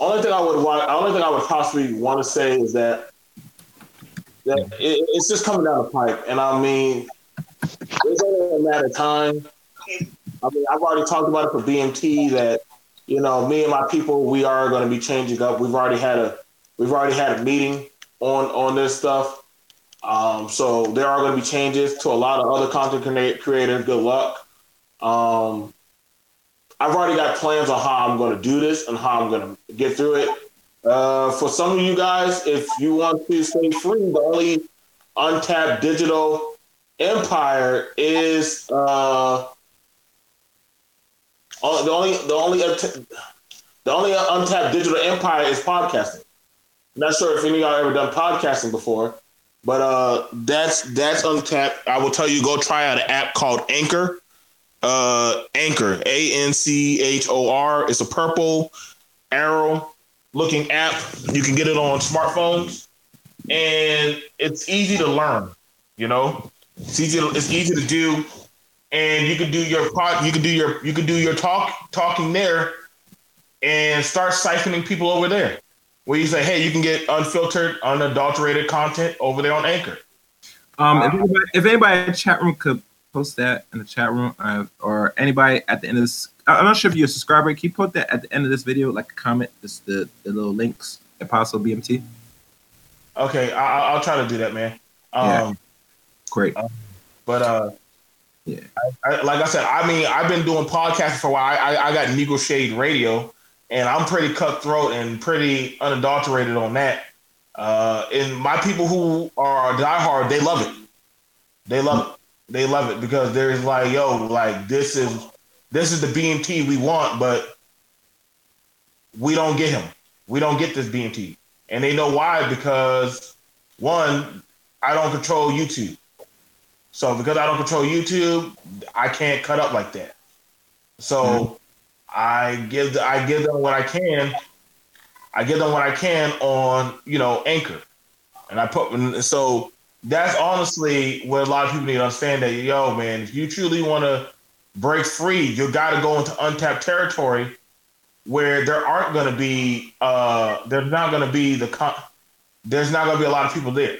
only thing I would want, only thing I would possibly want to say is that that it, it's just coming down the pipe, and I mean, it's only a matter of time. I mean, I've already talked about it for BMT that you know me and my people we are going to be changing up. We've already had a we've already had a meeting on on this stuff. Um, so there are going to be changes to a lot of other content creators. Good luck. Um, I've already got plans on how I'm going to do this and how I'm going to get through it. Uh, for some of you guys, if you want to stay free, the only untapped digital empire is uh, the only the only the only untapped digital empire is podcasting. Not sure if any of y'all ever done podcasting before, but uh, that's that's untapped. I will tell you, go try out an app called Anchor uh, Anchor, A N C H O R. It's a purple arrow looking app. You can get it on smartphones, and it's easy to learn. You know, it's easy. To, it's easy to do, and you can do your pod. You can do your you can do your talk talking there, and start siphoning people over there. Where you say, hey, you can get unfiltered, unadulterated content over there on Anchor. Um, if anybody, if anybody in the chat room could post that in the chat room, uh, or anybody at the end of this I'm not sure if you're a subscriber. Can you put that at the end of this video, like a comment, just the, the little links, Apostle BMT? Okay, I, will try to do that, man. Um, yeah. Great. Uh, but uh, yeah, I, I, like I said, I mean, I've been doing podcasting for a while. I, I got Negro Shade Radio, and I'm pretty cutthroat and pretty unadulterated on that. Uh, and my people who are diehard, they love it. They love it. They love it because there's like, yo, like this is this is the BMT we want, but we don't get him. We don't get this BMT. And they know why because one, I don't control YouTube. So because I don't control YouTube, I can't cut up like that. So mm-hmm. I give the, I give them what I can. I give them what I can on you know Anchor, and I put and so that's honestly what a lot of people need to understand that yo man, if you truly want to break free, you got to go into untapped territory where there aren't going to be uh there's not going to be the con- there's not going to be a lot of people there.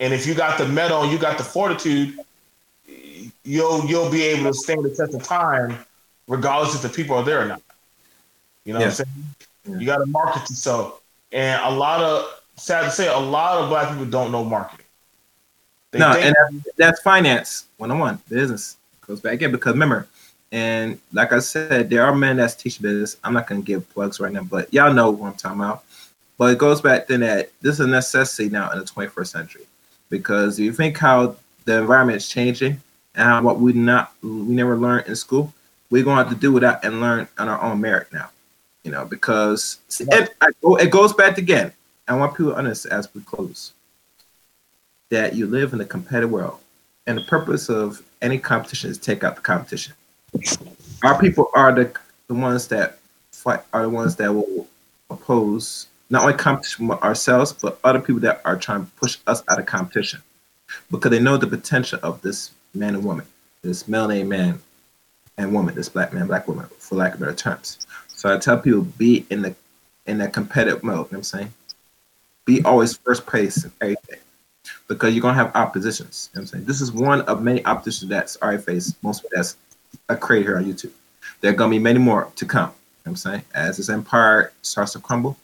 And if you got the metal and you got the fortitude, you'll you'll be able to stand the test of time, regardless if the people are there or not. You know yeah. what I'm saying? Yeah. You got to market yourself, and a lot of sad to say, a lot of black people don't know marketing. They no, and that's, that's finance one on one business goes back in because remember, and like I said, there are men that's teaching business. I'm not gonna give plugs right now, but y'all know what I'm talking about. But it goes back then that this is a necessity now in the 21st century because if you think how the environment is changing and how what we not we never learned in school, we're gonna have to do that and learn on our own merit now. You know, because it, it goes back again. I want people to understand as we close that you live in a competitive world, and the purpose of any competition is take out the competition. Our people are the the ones that fight are the ones that will oppose not only competition with ourselves, but other people that are trying to push us out of competition because they know the potential of this man and woman, this melanated man and woman, this black man, black woman, for lack of better terms. So I tell people be in the in that competitive mode, you know what I'm saying? Be always first place in everything. Because you're gonna have oppositions. You know what I'm saying? This is one of many oppositions that's already faced, most of that's a create here on YouTube. There are gonna be many more to come. You know what I'm saying? As this empire starts to crumble,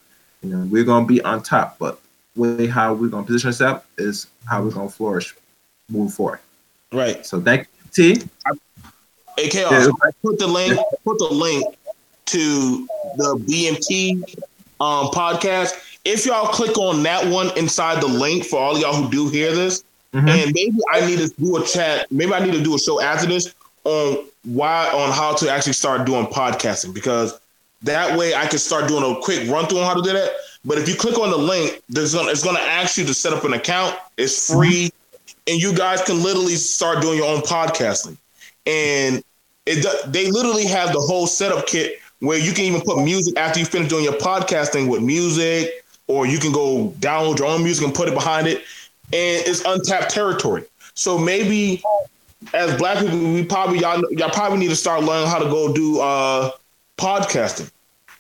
you know, we're gonna be on top, but way how we're gonna position ourselves is how we're gonna flourish move forward. Right. So thank you, T. Hey, Chaos, yeah. I put the link. Put the link to the BMT um, podcast. If y'all click on that one inside the link for all y'all who do hear this, mm-hmm. and maybe I need to do a chat. Maybe I need to do a show after this on why on how to actually start doing podcasting because that way I can start doing a quick run through on how to do that. But if you click on the link, there's gonna, it's going to ask you to set up an account. It's free, and you guys can literally start doing your own podcasting. And it they literally have the whole setup kit where you can even put music after you finish doing your podcasting with music, or you can go download your own music and put it behind it, and it's untapped territory. So maybe as black people, we probably y'all y'all probably need to start learning how to go do uh, podcasting.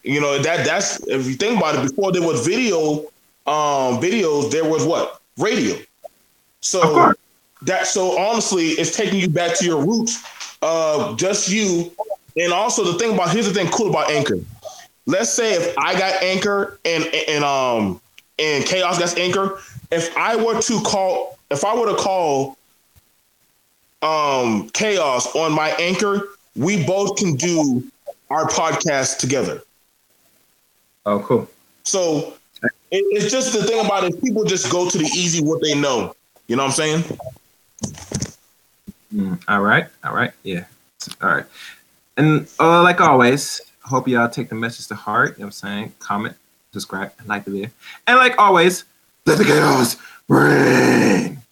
You know that that's if you think about it. Before there was video, um, videos, there was what radio. So that so honestly, it's taking you back to your roots of just you. And also the thing about here's the thing cool about Anchor. Let's say if I got Anchor and and um and Chaos got Anchor, if I were to call, if I were to call um Chaos on my Anchor, we both can do our podcast together. Oh, cool. So it, it's just the thing about it. People just go to the easy what they know. You know what I'm saying? Mm, all right. All right. Yeah. All right. And uh, like always, hope y'all take the message to heart. You know what I'm saying? Comment, subscribe, like the video. And like always, let the chaos ring.